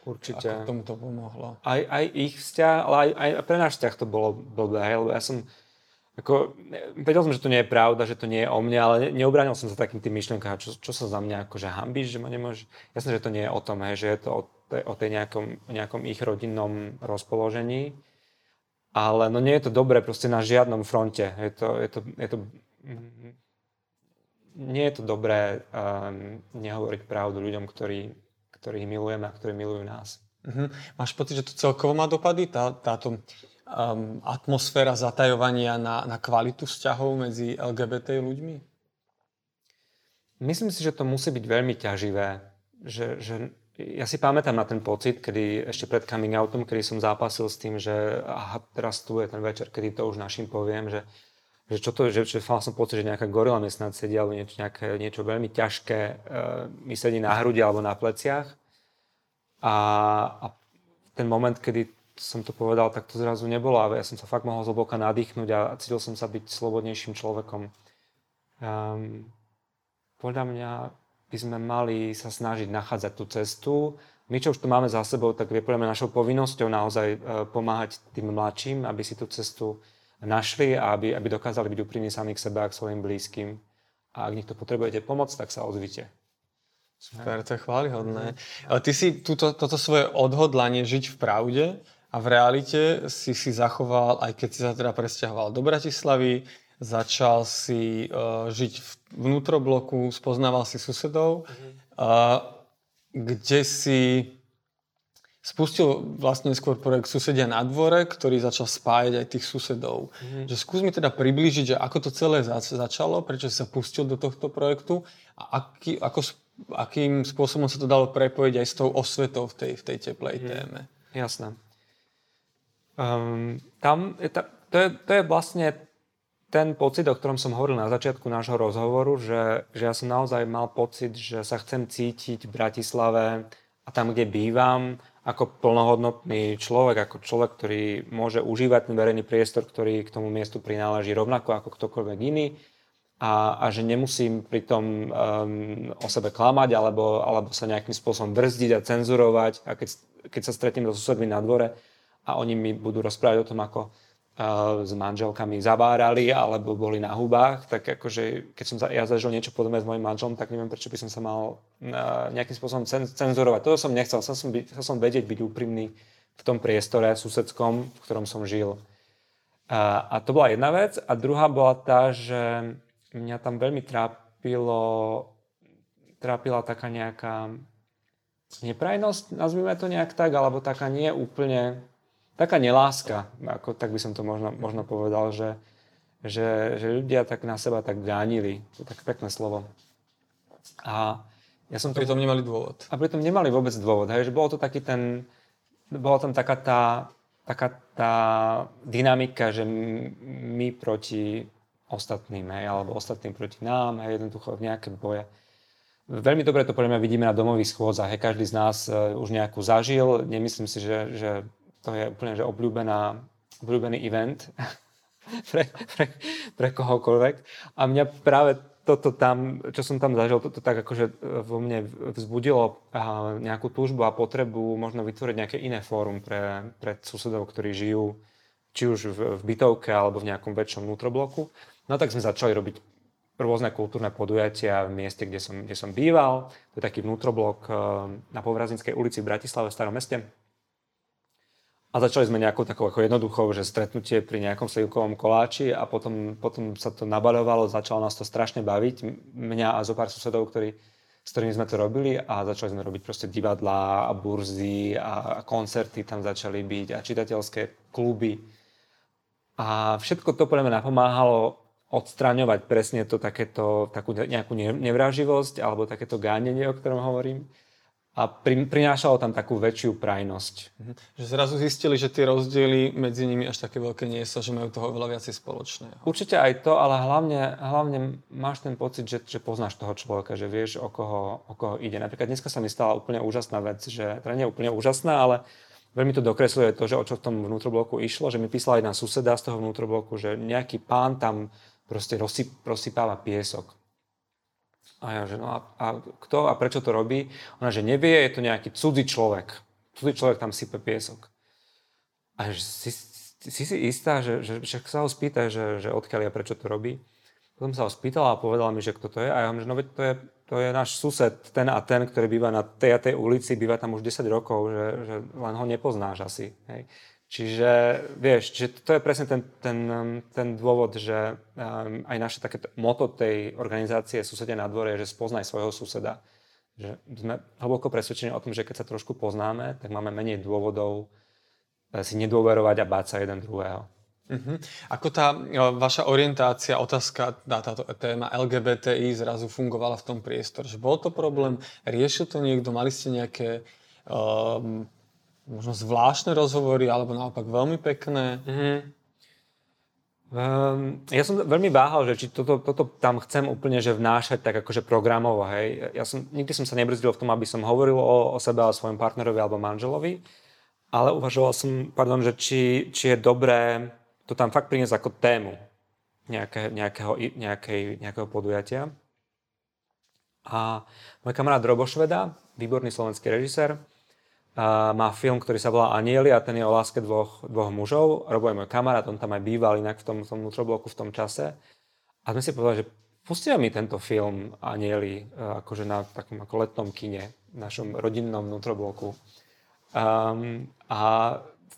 [SPEAKER 2] Určite.
[SPEAKER 1] Ako tomu to pomohlo.
[SPEAKER 2] Aj, aj ich vzťah, ale aj, aj pre náš vzťah to bolo blbé, lebo ja som ako, vedel som, že to nie je pravda, že to nie je o mne, ale ne, neobránil som sa takým tým myšlenkám, čo, čo sa za mňa akože hambíš, že ma nemôže... Jasné, že to nie je o tom, hej, že je to o, tej, o tej nejakom, nejakom ich rodinnom rozpoložení, ale no nie je to dobré proste na žiadnom fronte. Je to, je to, je to, nie je to dobré um, nehovoriť pravdu ľuďom, ktorí, ktorých milujeme a ktorí milujú nás.
[SPEAKER 1] Uh-huh. Máš pocit, že to celkovo má dopady, tá, táto um, atmosféra zatajovania na, na kvalitu vzťahov medzi LGBT ľuďmi?
[SPEAKER 2] Myslím si, že to musí byť veľmi ťaživé. Že, že ja si pamätám na ten pocit, kedy ešte pred coming outom, kedy som zápasil s tým, že aha, teraz tu je ten večer, kedy to už našim poviem, že, že čo to že, že mal som pocit, že nejaká gorila mi snad sedí, alebo niečo, nejaké, niečo veľmi ťažké uh, mi sedí na hrudi alebo na pleciach. A, a ten moment, kedy som to povedal, tak to zrazu nebolo a ja som sa fakt mohol zhlboka nadýchnuť a cítil som sa byť slobodnejším človekom. Um, podľa mňa by sme mali sa snažiť nachádzať tú cestu. My, čo už tu máme za sebou, tak je podľa mňa našou povinnosťou naozaj uh, pomáhať tým mladším, aby si tú cestu našli a aby, aby dokázali byť úprimní sami k sebe a k svojim blízkym. A ak niekto potrebujete pomoc, tak sa ozvite.
[SPEAKER 1] Super, to je chválihodné. Ale ty si túto, toto svoje odhodlanie žiť v pravde a v realite si si zachoval, aj keď si sa teda presťahoval do Bratislavy, začal si uh, žiť v vnútrobloku, spoznával si susedov, uh, kde si spustil vlastne skôr projekt Susedia na dvore, ktorý začal spájať aj tých susedov. Mm-hmm. Že skús mi teda priblížiť, že ako to celé zač- začalo, prečo si sa pustil do tohto projektu a aký, ako, akým spôsobom sa to dalo prepojiť aj s tou osvetou v tej, v tej teplej mm-hmm. téme.
[SPEAKER 2] Jasné. Um, tam ta, to, je, to je vlastne ten pocit, o ktorom som hovoril na začiatku nášho rozhovoru, že, že ja som naozaj mal pocit, že sa chcem cítiť v Bratislave a tam, kde bývam, ako plnohodnotný človek, ako človek, ktorý môže užívať ten verejný priestor, ktorý k tomu miestu prináleží rovnako ako ktokoľvek iný. A, a že nemusím pritom um, o sebe klamať alebo, alebo sa nejakým spôsobom brzdiť a cenzurovať. A keď, keď sa stretnem so susedmi na dvore, a oni mi budú rozprávať o tom, ako, s manželkami zabárali alebo boli na hubách, tak akože keď som ja zažil niečo podobné s mojim manželom, tak neviem, prečo by som sa mal nejakým spôsobom cenzurovať. Toto som nechcel, chcel som, byť, chcel som vedieť byť úprimný v tom priestore susedskom, v ktorom som žil. A, a to bola jedna vec. A druhá bola tá, že mňa tam veľmi trápilo, trápila taká nejaká neprajnosť, nazvime to nejak tak, alebo taká nie úplne taká neláska, ako, tak by som to možno, možno povedal, že, že, že ľudia tak na seba tak gánili. To je tak pekné slovo.
[SPEAKER 1] A ja som to... Pritom nemali dôvod.
[SPEAKER 2] A pritom nemali vôbec dôvod. Hej, že bolo to taký ten... Bola tam taká tá, taká tá dynamika, že my proti ostatným, hej, alebo ostatným proti nám, hej, jednoducho v nejaké boje. Veľmi dobre to podľa mňa vidíme na domových schôdzach. Hej, každý z nás uh, už nejakú zažil. Nemyslím si, že, že to je úplne že obľúbená, obľúbený event pre, pre, pre kohokoľvek. A mňa práve toto tam, čo som tam zažil, toto tak akože vo mne vzbudilo nejakú túžbu a potrebu možno vytvoriť nejaké iné fórum pre, pre susedov, ktorí žijú či už v, v bytovke alebo v nejakom väčšom vnútrobloku. No tak sme začali robiť rôzne kultúrne podujatia v mieste, kde som, kde som býval. To je taký vnútroblok na Povrazinskej ulici v Bratislave v starom meste. A začali sme nejakou takou ako jednoduchou, že stretnutie pri nejakom slivkovom koláči a potom, potom sa to nabaľovalo, začalo nás to strašne baviť, mňa a zo pár susedov, ktorí, s ktorými sme to robili a začali sme robiť proste divadlá a burzy a, a koncerty tam začali byť a čitateľské kluby. A všetko to podľa mňa napomáhalo odstraňovať presne to takéto, takú nejakú nevraživosť alebo takéto gánenie, o ktorom hovorím a pri, prinášalo tam takú väčšiu prajnosť.
[SPEAKER 1] Mhm. Že zrazu zistili, že tie rozdiely medzi nimi až také veľké nie sú, že majú toho veľa viacej spoločného.
[SPEAKER 2] Určite aj to, ale hlavne, hlavne máš ten pocit, že, že poznáš toho človeka, že vieš, o koho, o koho ide. Napríklad dneska sa mi stala úplne úžasná vec, že teda nie úplne úžasná, ale veľmi to dokresluje to, že o čo v tom vnútrobloku išlo, že mi písala jedna suseda z toho vnútrobloku, že nejaký pán tam proste rozsyp, rozsypáva piesok. A ja, že no a, a kto a prečo to robí? Ona, že nevie, je to nejaký cudzí človek. Cudzí človek tam sype piesok. A že si, si, si istá, že, že však sa ho spýta, že, že odkiaľ a prečo to robí. Potom sa ho spýtala a povedala mi, že kto to je. A ja že no veď to je, to je náš sused, ten a ten, ktorý býva na tej a tej ulici, býva tam už 10 rokov, že, že len ho nepoznáš asi. Hej. Čiže, vieš, čiže to je presne ten, ten, ten dôvod, že um, aj naše takéto moto tej organizácie Susedia na dvore je, že spoznaj svojho suseda. Že sme hlboko presvedčení o tom, že keď sa trošku poznáme, tak máme menej dôvodov eh, si nedôverovať a báť sa jeden druhého.
[SPEAKER 1] Uh-huh. Ako tá vaša orientácia, otázka, táto téma LGBTI zrazu fungovala v tom priestore? Bol to problém? Riešil to niekto? Mali ste nejaké um, možno zvláštne rozhovory, alebo naopak veľmi pekné? Mm-hmm.
[SPEAKER 2] Um, ja som veľmi váhal, že či toto, toto tam chcem úplne že vnášať tak akože programovo, hej. Ja som, nikdy som sa nebrzdil v tom, aby som hovoril o, o sebe a o svojom partnerovi alebo manželovi, ale uvažoval som, pardon, že či, či je dobré to tam fakt priniesť ako tému nejaké, nejakého, nejakej, nejakého podujatia. A môj kamarát Robošveda, výborný slovenský režisér, má film, ktorý sa volá Anieli a ten je o láske dvoch, dvoch mužov. Robo je môj kamarát, on tam aj býval inak v tom, v tom vnútrobloku v tom čase. A sme si povedali, že pustíme mi tento film Anieli e, akože na takom ako letnom kine, našom rodinnom vnútrobloku. Um, a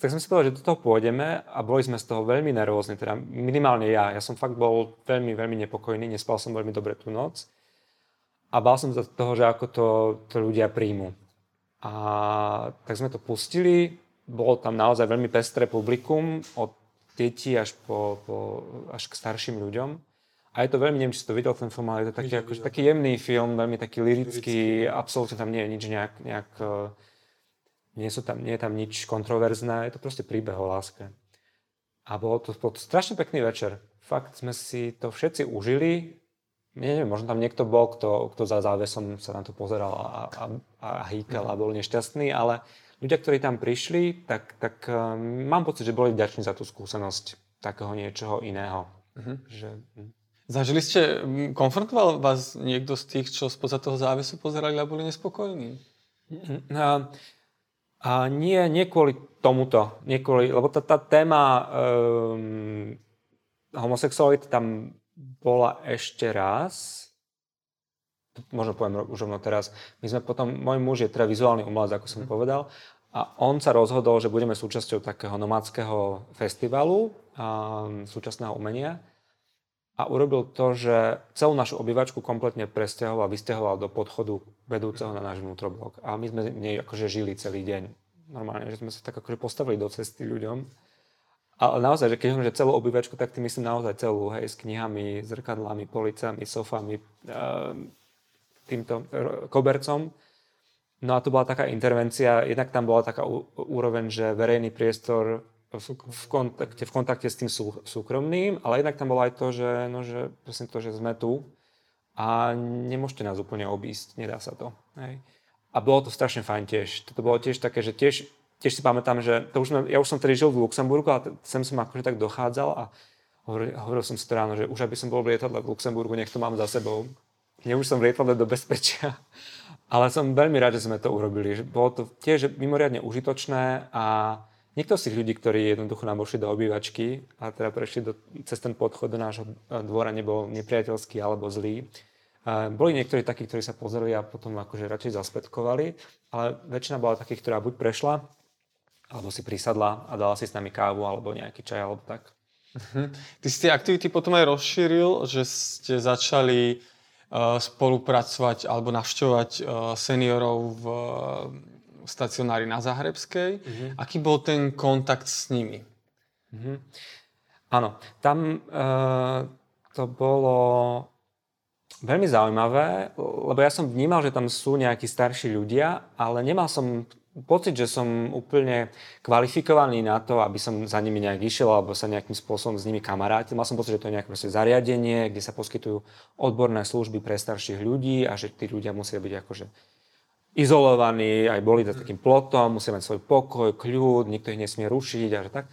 [SPEAKER 2] tak sme si povedali, že do toho pôjdeme a boli sme z toho veľmi nervózni, teda minimálne ja. Ja som fakt bol veľmi, veľmi nepokojný, nespal som veľmi dobre tú noc a bál som sa toho, že ako to, to ľudia príjmu. A tak sme to pustili. Bolo tam naozaj veľmi pestré publikum, od detí až, po, po, až k starším ľuďom. A je to veľmi, neviem, či si to videl ten film, ale je to taký, akože, taký jemný film, veľmi taký lirický, absolútne tam nie je nič nejak, nejak eh, nie, sú tam, nie je tam nič kontroverzné, je to proste príbeh o láske. A bolo to, bol to strašne pekný večer. Fakt sme si to všetci užili, neviem, možno tam niekto bol, kto, kto za závesom sa na to pozeral a, a, a hýkal a bol nešťastný, ale ľudia, ktorí tam prišli, tak, tak um, mám pocit, že boli vďační za tú skúsenosť takého niečoho iného. Uh-huh. Že, hm.
[SPEAKER 1] Zažili ste, konfrontoval vás niekto z tých, čo spoza toho závesu pozerali a boli nespokojní?
[SPEAKER 2] No, A nie, nie kvôli tomuto, nie kvôli, lebo tá, tá téma um, homosexuality tam bola ešte raz, možno poviem už rovno teraz, my sme potom, môj muž je teda vizuálny umelec, ako som mm. povedal, a on sa rozhodol, že budeme súčasťou takého nomadského festivalu um, súčasného umenia a urobil to, že celú našu obývačku kompletne presťahoval vysťahoval do podchodu vedúceho na náš vnútroblok. A my sme nej akože žili celý deň. Normálne, že sme sa tak akože postavili do cesty ľuďom. Ale naozaj, že keď hovorím, že celú obývačku, tak tým myslím naozaj celú, hej, s knihami, zrkadlami, policami, sofami, ehm, týmto kobercom. No a to bola taká intervencia, jednak tam bola taká úroveň, že verejný priestor v kontakte, v kontakte s tým sú, súkromným, ale jednak tam bolo aj to, že, no, že, presne to, že sme tu a nemôžete nás úplne obísť, nedá sa to. Hej. A bolo to strašne fajn tiež. Toto bolo tiež také, že tiež, tiež si pamätám, že to už sme, ja už som vtedy žil v Luxemburgu a sem som akože tak dochádzal a hovoril, hovoril som si ráno, že už aby som bol v lietadle v Luxemburgu, nech to mám za sebou. Ja už som v lietadle do bezpečia. Ale som veľmi rád, že sme to urobili. Že bolo to tiež mimoriadne užitočné a niekto z tých ľudí, ktorí jednoducho nám vošli do obývačky a teda prešli do, cez ten podchod do nášho dvora, nebol nepriateľský alebo zlý. A boli niektorí takí, ktorí sa pozreli a potom akože radšej zaspätkovali, ale väčšina bola takých, ktorá buď prešla, alebo si prisadla a dala si s nami kávu alebo nejaký čaj alebo tak.
[SPEAKER 1] Uh-huh. Ty si tie aktivity potom aj rozšíril, že ste začali Eh, spolupracovať alebo navštevovať eh, seniorov v stacionári na Zahrebskej. Uh-huh. Aký bol ten kontakt s nimi?
[SPEAKER 2] Uh-huh. Áno, tam uh, to bolo veľmi zaujímavé, lebo ja som vnímal, že tam sú nejakí starší ľudia, ale nemal som pocit, že som úplne kvalifikovaný na to, aby som za nimi nejak išiel alebo sa nejakým spôsobom s nimi kamarátil. Mal som pocit, že to je nejaké zariadenie, kde sa poskytujú odborné služby pre starších ľudí a že tí ľudia musia byť akože izolovaní, aj boli za takým plotom, musia mať svoj pokoj, kľud, nikto ich nesmie rušiť a že tak.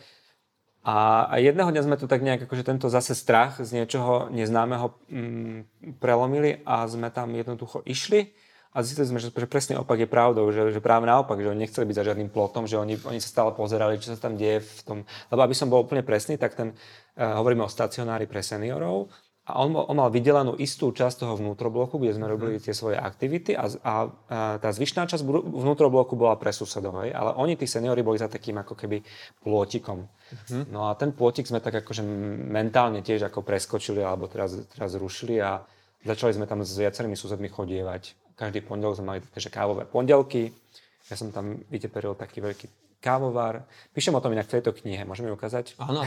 [SPEAKER 2] A, jedného dňa sme tu tak nejak akože tento zase strach z niečoho neznámeho mm, prelomili a sme tam jednoducho išli a zistili sme, že, že presne opak je pravdou, že, že práve naopak, že oni nechceli byť za žiadnym plotom, že oni, oni sa stále pozerali, čo sa tam deje v tom. Lebo aby som bol úplne presný, tak ten, uh, hovoríme o stacionári pre seniorov, a on, on mal vydelenú istú časť toho vnútrobloku, kde sme robili mhm. tie svoje aktivity a, a, a tá zvyšná časť vnútrobloku bola pre susedov, hej? ale oni, tí seniori, boli za takým ako keby plôtikom. Uh-huh. No a ten plôtik sme tak akože mentálne tiež ako preskočili alebo teraz, teraz rušili a začali sme tam s viacerými susedmi chodievať každý pondelok sme mali také, že kávové pondelky. Ja som tam vyteperil taký veľký kávovar. Píšem o tom inak v tejto knihe, môžeme ju ukázať?
[SPEAKER 1] Áno,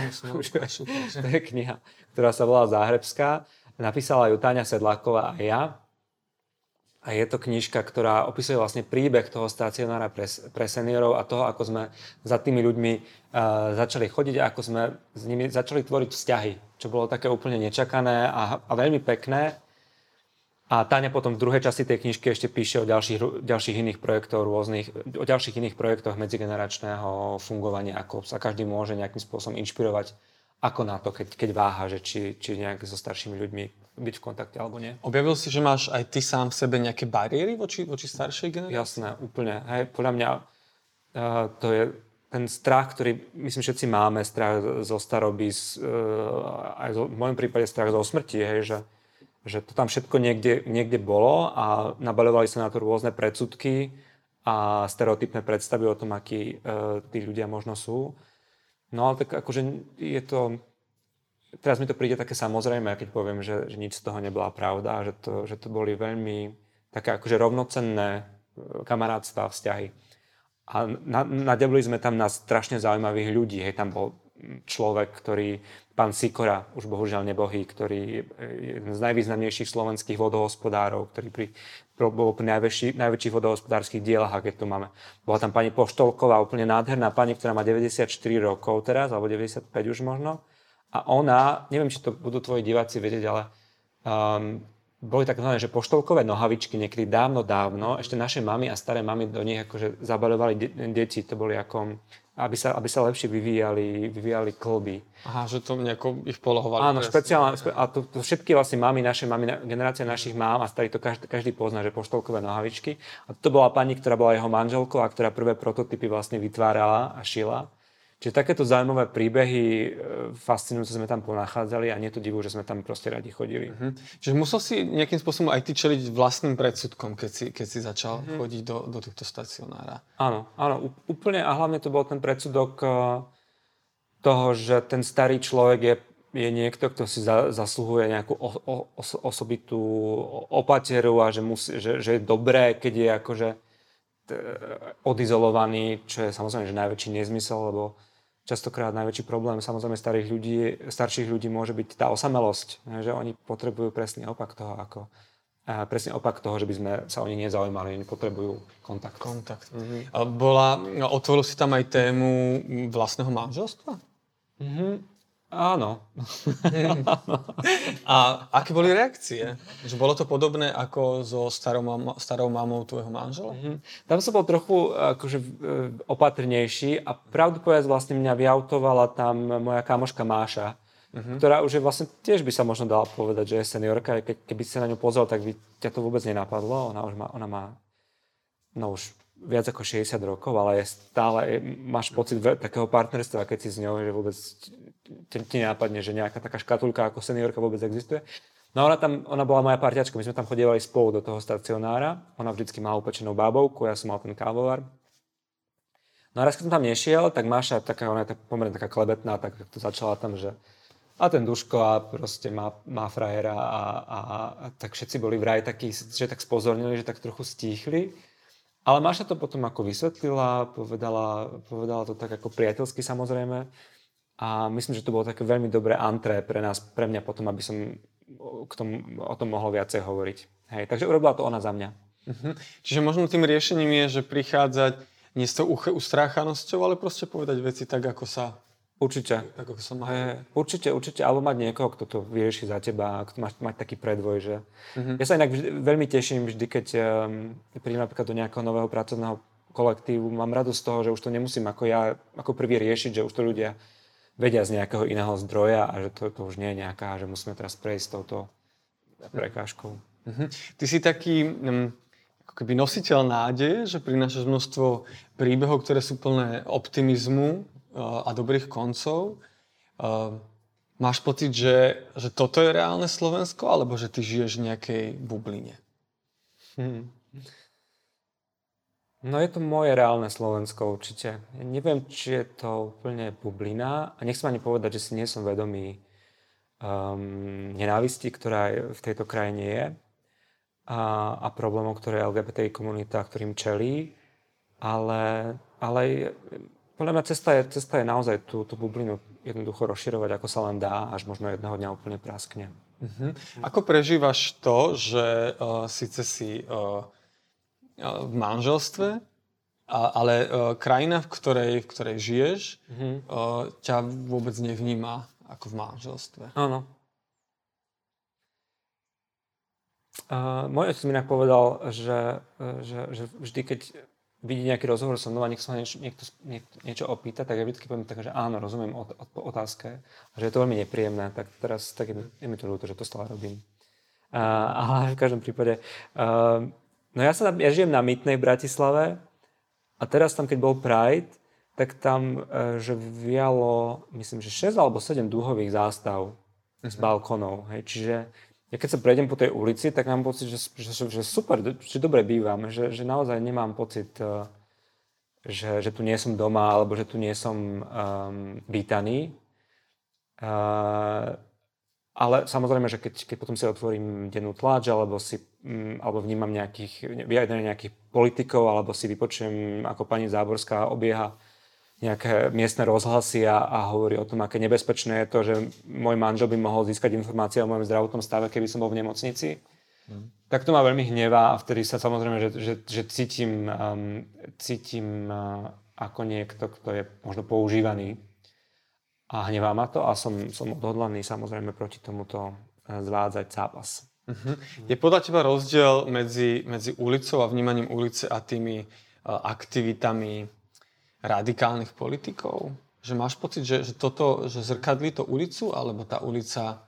[SPEAKER 2] To je kniha, ktorá sa volá Záhrebská. Napísala ju Táňa Sedláková a ja. A je to knižka, ktorá opisuje vlastne príbeh toho stacionára pre, pre seniorov a toho, ako sme za tými ľuďmi uh, začali chodiť a ako sme s nimi začali tvoriť vzťahy, čo bolo také úplne nečakané a, a veľmi pekné. A Táňa potom v druhej časti tej knižky ešte píše o ďalších, ďalších iných projektoch rôznych, o ďalších iných projektoch medzigeneračného fungovania, ako sa každý môže nejakým spôsobom inšpirovať ako na to, keď, keď váha, že či, či nejak so staršími ľuďmi byť v kontakte alebo nie.
[SPEAKER 1] Objavil si, že máš aj ty sám v sebe nejaké bariéry voči, voči staršej generácii?
[SPEAKER 2] Jasné, úplne. Hej, podľa mňa uh, to je ten strach, ktorý myslím všetci máme, strach zo staroby, uh, aj zo, v môjom prípade strach zo smrti, hej, že že to tam všetko niekde, niekde bolo a nabaľovali sa na to rôzne predsudky a stereotypné predstavy o tom, akí e, tí ľudia možno sú. No ale tak akože je to... Teraz mi to príde také samozrejme, keď poviem, že, že nič z toho nebola pravda, že to, že to boli veľmi také akože rovnocenné e, kamarátstva, vzťahy. A na, nadebli sme tam na strašne zaujímavých ľudí. Hej, tam bol človek, ktorý, pán Sikora, už bohužiaľ nebohý, ktorý je jeden z najvýznamnejších slovenských vodohospodárov, ktorý pri, bol pri najväčší, najväčších vodohospodárských dielach, aké tu máme. Bola tam pani Poštolková, úplne nádherná pani, ktorá má 94 rokov teraz, alebo 95 už možno. A ona, neviem, či to budú tvoji diváci vedieť, ale um, boli tak že poštolkové nohavičky niekedy dávno, dávno, ešte naše mamy a staré mamy do nich akože zabalovali de- deti, to boli ako, aby sa, aby sa lepšie vyvíjali, vyvíjali klby.
[SPEAKER 1] Aha, že to nejako ich polohovali.
[SPEAKER 2] Áno, špeciálne, a to, to všetky vlastne mamy, naše mamy, generácia našich mám a starí to každý, každý pozná, že poštolkové nohavičky. A to bola pani, ktorá bola jeho manželkou a ktorá prvé prototypy vlastne vytvárala a šila. Čiže takéto zaujímavé príbehy e, fascinujúce sme tam ponachádzali a nie to divu, že sme tam proste radi chodili. Uh-huh.
[SPEAKER 1] Čiže musel si nejakým spôsobom aj ty čeliť vlastným predsudkom, keď si, keď si začal uh-huh. chodiť do, do tohto stacionára.
[SPEAKER 2] Áno, áno, úplne a hlavne to bol ten predsudok e, toho, že ten starý človek je, je niekto, kto si za, zasluhuje nejakú o, o, os, osobitú opateru a že, musí, že, že je dobré, keď je akože odizolovaný, čo je samozrejme že najväčší nezmysel, lebo častokrát najväčší problém samozrejme starých ľudí, starších ľudí môže byť tá osamelosť, že oni potrebujú presný opak toho, ako presne opak toho, že by sme sa o nich nezaujímali, oni potrebujú kontakt.
[SPEAKER 1] Kontakt. A bola, otvoril si tam aj tému vlastného manželstva?
[SPEAKER 2] Mm-hmm. Áno.
[SPEAKER 1] a aké boli reakcie? Že bolo to podobné ako so starou, mam- starou mamou tvojho manžela? Mm-hmm.
[SPEAKER 2] Tam som bol trochu akože, e, opatrnejší a pravdu povedať vlastne mňa vyautovala tam moja kamoška Máša, mm-hmm. ktorá už je vlastne tiež by sa možno dala povedať, že je seniorka. Ke, keby si na ňu pozrel, tak by ťa to vôbec nenapadlo. Ona už má, ona má no už viac ako 60 rokov, ale je stále, máš pocit takého partnerstva, keď si s ňou, že vôbec ti, nenápadne, že nejaká taká škatulka ako seniorka vôbec existuje. No ona tam, ona bola moja parťačka, my sme tam chodievali spolu do toho stacionára, ona vždycky mala upečenú bábovku, ja som mal ten kávovar. No a raz, keď som tam nešiel, tak Máša, taká, ona je tak pomerne taká klebetná, tak to začala tam, že a ten Duško a proste má, má frajera a, a, a, tak všetci boli vraj takí, že tak spozornili, že tak trochu stíchli. Ale Máša to potom ako vysvetlila, povedala, povedala to tak ako priateľsky samozrejme. A myslím, že to bolo také veľmi dobré antré pre nás, pre mňa potom, aby som k tomu, o tom mohol viacej hovoriť. Hej, takže urobila to ona za mňa.
[SPEAKER 1] Uh-huh. Čiže možno tým riešením je, že prichádzať nie s tou ustráchanosťou, ale proste povedať veci tak, ako sa
[SPEAKER 2] Určite.
[SPEAKER 1] Tak, ako sa má.
[SPEAKER 2] Hey, určite, určite. Alebo mať niekoho, kto to vyrieši za teba, kto mať, mať taký predvoj. Že... Uh-huh. Ja sa inak vždy, veľmi teším vždy, keď um, prídem napríklad do nejakého nového pracovného kolektívu. Mám radosť z toho, že už to nemusím ako ja ako prvý riešiť, že už to ľudia vedia z nejakého iného zdroja a že to, to už nie je nejaká, že musíme teraz prejsť touto prekážkou.
[SPEAKER 1] Uh-huh. Ty si taký um, ako keby nositeľ nádeje, že prinášaš množstvo príbehov, ktoré sú plné optimizmu uh, a dobrých koncov. Uh, máš pocit, že, že toto je reálne Slovensko, alebo že ty žiješ v nejakej bubline? Hmm.
[SPEAKER 2] No je to moje reálne Slovensko určite. Ja neviem, či je to úplne bublina a nechcem ani povedať, že si nie som vedomý um, nenávisti, ktorá v tejto krajine je a, a problémov, ktoré LGBTI komunita, ktorým čelí, ale, ale podľa mňa cesta je, cesta je naozaj tú, tú bublinu jednoducho rozširovať, ako sa len dá, až možno jedného dňa úplne praskne.
[SPEAKER 1] Uh-huh. Ako prežívaš to, že uh, síce si uh, v manželstve, a, ale uh, krajina, v ktorej, v ktorej žiješ, mm-hmm. uh, ťa vôbec nevníma ako v manželstve.
[SPEAKER 2] Áno. Uh, môj otec mi povedal, že, že, že vždy, keď vidí nejaký rozhovor so mnou a nech sa niečo, niekto, niekto niečo opýta, tak ja vždy poviem tak, že áno, rozumiem o, o, otázke a že je to veľmi nepríjemné, tak teraz tak je, je mi to ľúto, že to stále robím. Uh, ale v každom prípade uh, No ja, sa, ja žijem na Mytnej v Bratislave a teraz tam, keď bol Pride, tak tam, e, že vialo, myslím, že 6 alebo 7 dúhových zástav uh-huh. z mhm. balkonov. Hej. Čiže ja keď sa prejdem po tej ulici, tak mám pocit, že, že, že super, že dobre bývam, že, že naozaj nemám pocit, e, že, že tu nie som doma alebo že tu nie som um, vítaný. Uh, ale samozrejme, že keď, keď potom si otvorím dennú tlač, alebo, si, alebo vnímam nejakých, vyjadrenia nejakých politikov, alebo si vypočujem, ako pani Záborská obieha nejaké miestne rozhlasy a, a hovorí o tom, aké nebezpečné je to, že môj manžel by mohol získať informácie o mojom zdravotnom stave, keby som bol v nemocnici. Hmm. Tak to ma veľmi hnevá a vtedy sa samozrejme, že, že, že cítim, um, cítim uh, ako niekto, kto je možno používaný a hnevá ma to a som, som odhodlaný samozrejme proti tomuto e, zvádzať zápas.
[SPEAKER 1] Uh-huh. Je podľa teba rozdiel medzi, medzi ulicou a vnímaním ulice a tými uh, aktivitami radikálnych politikov? Že máš pocit, že, že toto, že zrkadlí to ulicu, alebo tá ulica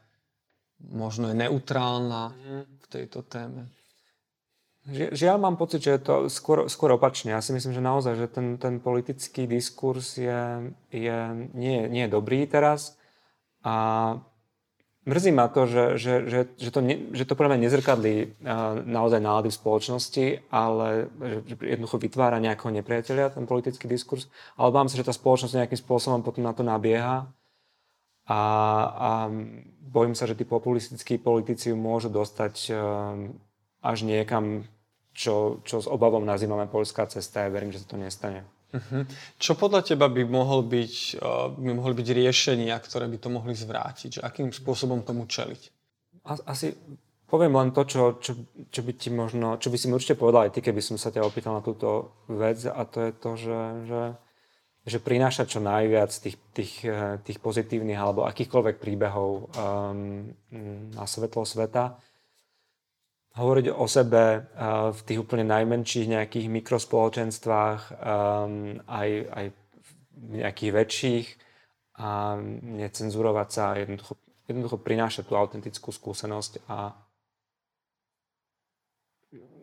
[SPEAKER 1] možno je neutrálna uh-huh. v tejto téme?
[SPEAKER 2] Žiaľ mám pocit, že je to skôr, skôr opačne. Ja si myslím, že naozaj, že ten, ten politický diskurs je, je, nie, nie je dobrý teraz a mrzí ma to, že, že, že, že, to, ne, že to podľa mňa nezrkadlí naozaj nálady v spoločnosti, ale že jednoducho vytvára nejakého nepriateľia, ten politický diskurs. Ale bám sa, že tá spoločnosť nejakým spôsobom potom na to nabieha a, a bojím sa, že tí populistickí politici môžu dostať až niekam, čo, čo s obavom nazývame polská cesta. Ja verím, že sa to nestane.
[SPEAKER 1] Uh-huh. Čo podľa teba by, mohol byť, uh, by mohli byť riešenia, ktoré by to mohli zvrátiť? Akým spôsobom tomu čeliť?
[SPEAKER 2] Asi poviem len to, čo, čo, čo by ti možno, čo by si mi určite povedal aj ty, keby som sa ťa opýtal na túto vec a to je to, že, že, že prinášať čo najviac tých, tých, eh, tých pozitívnych alebo akýchkoľvek príbehov um, na svetlo sveta hovoriť o sebe uh, v tých úplne najmenších nejakých mikrospoločenstvách, um, aj, aj v nejakých väčších a necenzurovať sa, jednoducho, jednoducho prinášať tú autentickú skúsenosť a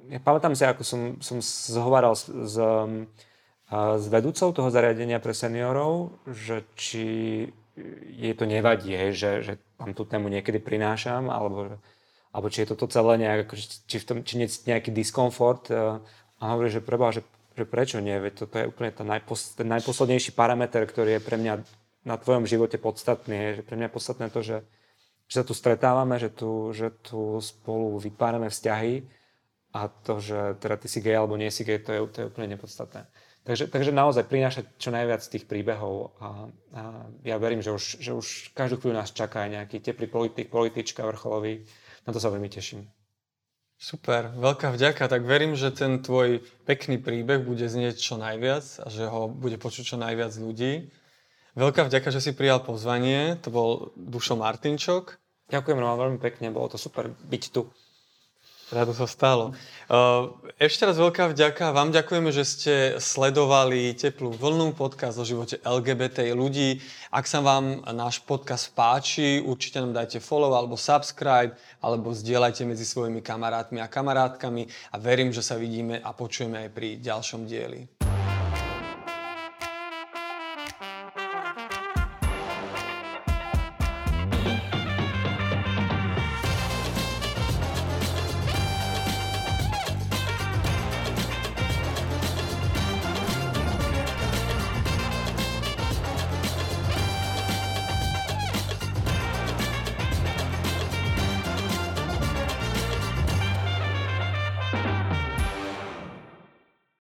[SPEAKER 2] ja pamätám si, ako som, som zhováral s, s, s vedúcou toho zariadenia pre seniorov, že či jej to nevadí, že, že tam tú tému niekedy prinášam, alebo že, alebo či je toto celé nejak, či, v tom, či nie nejaký diskomfort. Eh, a hovorí, že preba, že, že prečo nie, veď toto je úplne ten, najpos, ten najposlednejší parameter, ktorý je pre mňa na tvojom živote podstatný. Že pre mňa je podstatné to, že, že sa tu stretávame, že tu, že tu spolu vypárame vzťahy a to, že teda ty si gay alebo nie si gay, to je, to je úplne nepodstatné. Takže, takže naozaj prinášať čo najviac tých príbehov a, a ja verím, že už, že už každú chvíľu nás čaká aj nejaký teplý politik, politička vrcholový, na to sa veľmi teším.
[SPEAKER 1] Super, veľká vďaka. Tak verím, že ten tvoj pekný príbeh bude znieť čo najviac a že ho bude počuť čo najviac ľudí. Veľká vďaka, že si prijal pozvanie. To bol Dušo Martinčok.
[SPEAKER 2] Ďakujem vám veľmi pekne, bolo to super byť tu.
[SPEAKER 1] Rado sa stalo. Uh, ešte raz veľká vďaka. Vám ďakujeme, že ste sledovali Teplú vlnu, podcast o živote LGBT ľudí. Ak sa vám náš podcast páči, určite nám dajte follow alebo subscribe, alebo zdieľajte medzi svojimi kamarátmi a kamarátkami a verím, že sa vidíme a počujeme aj pri ďalšom dieli.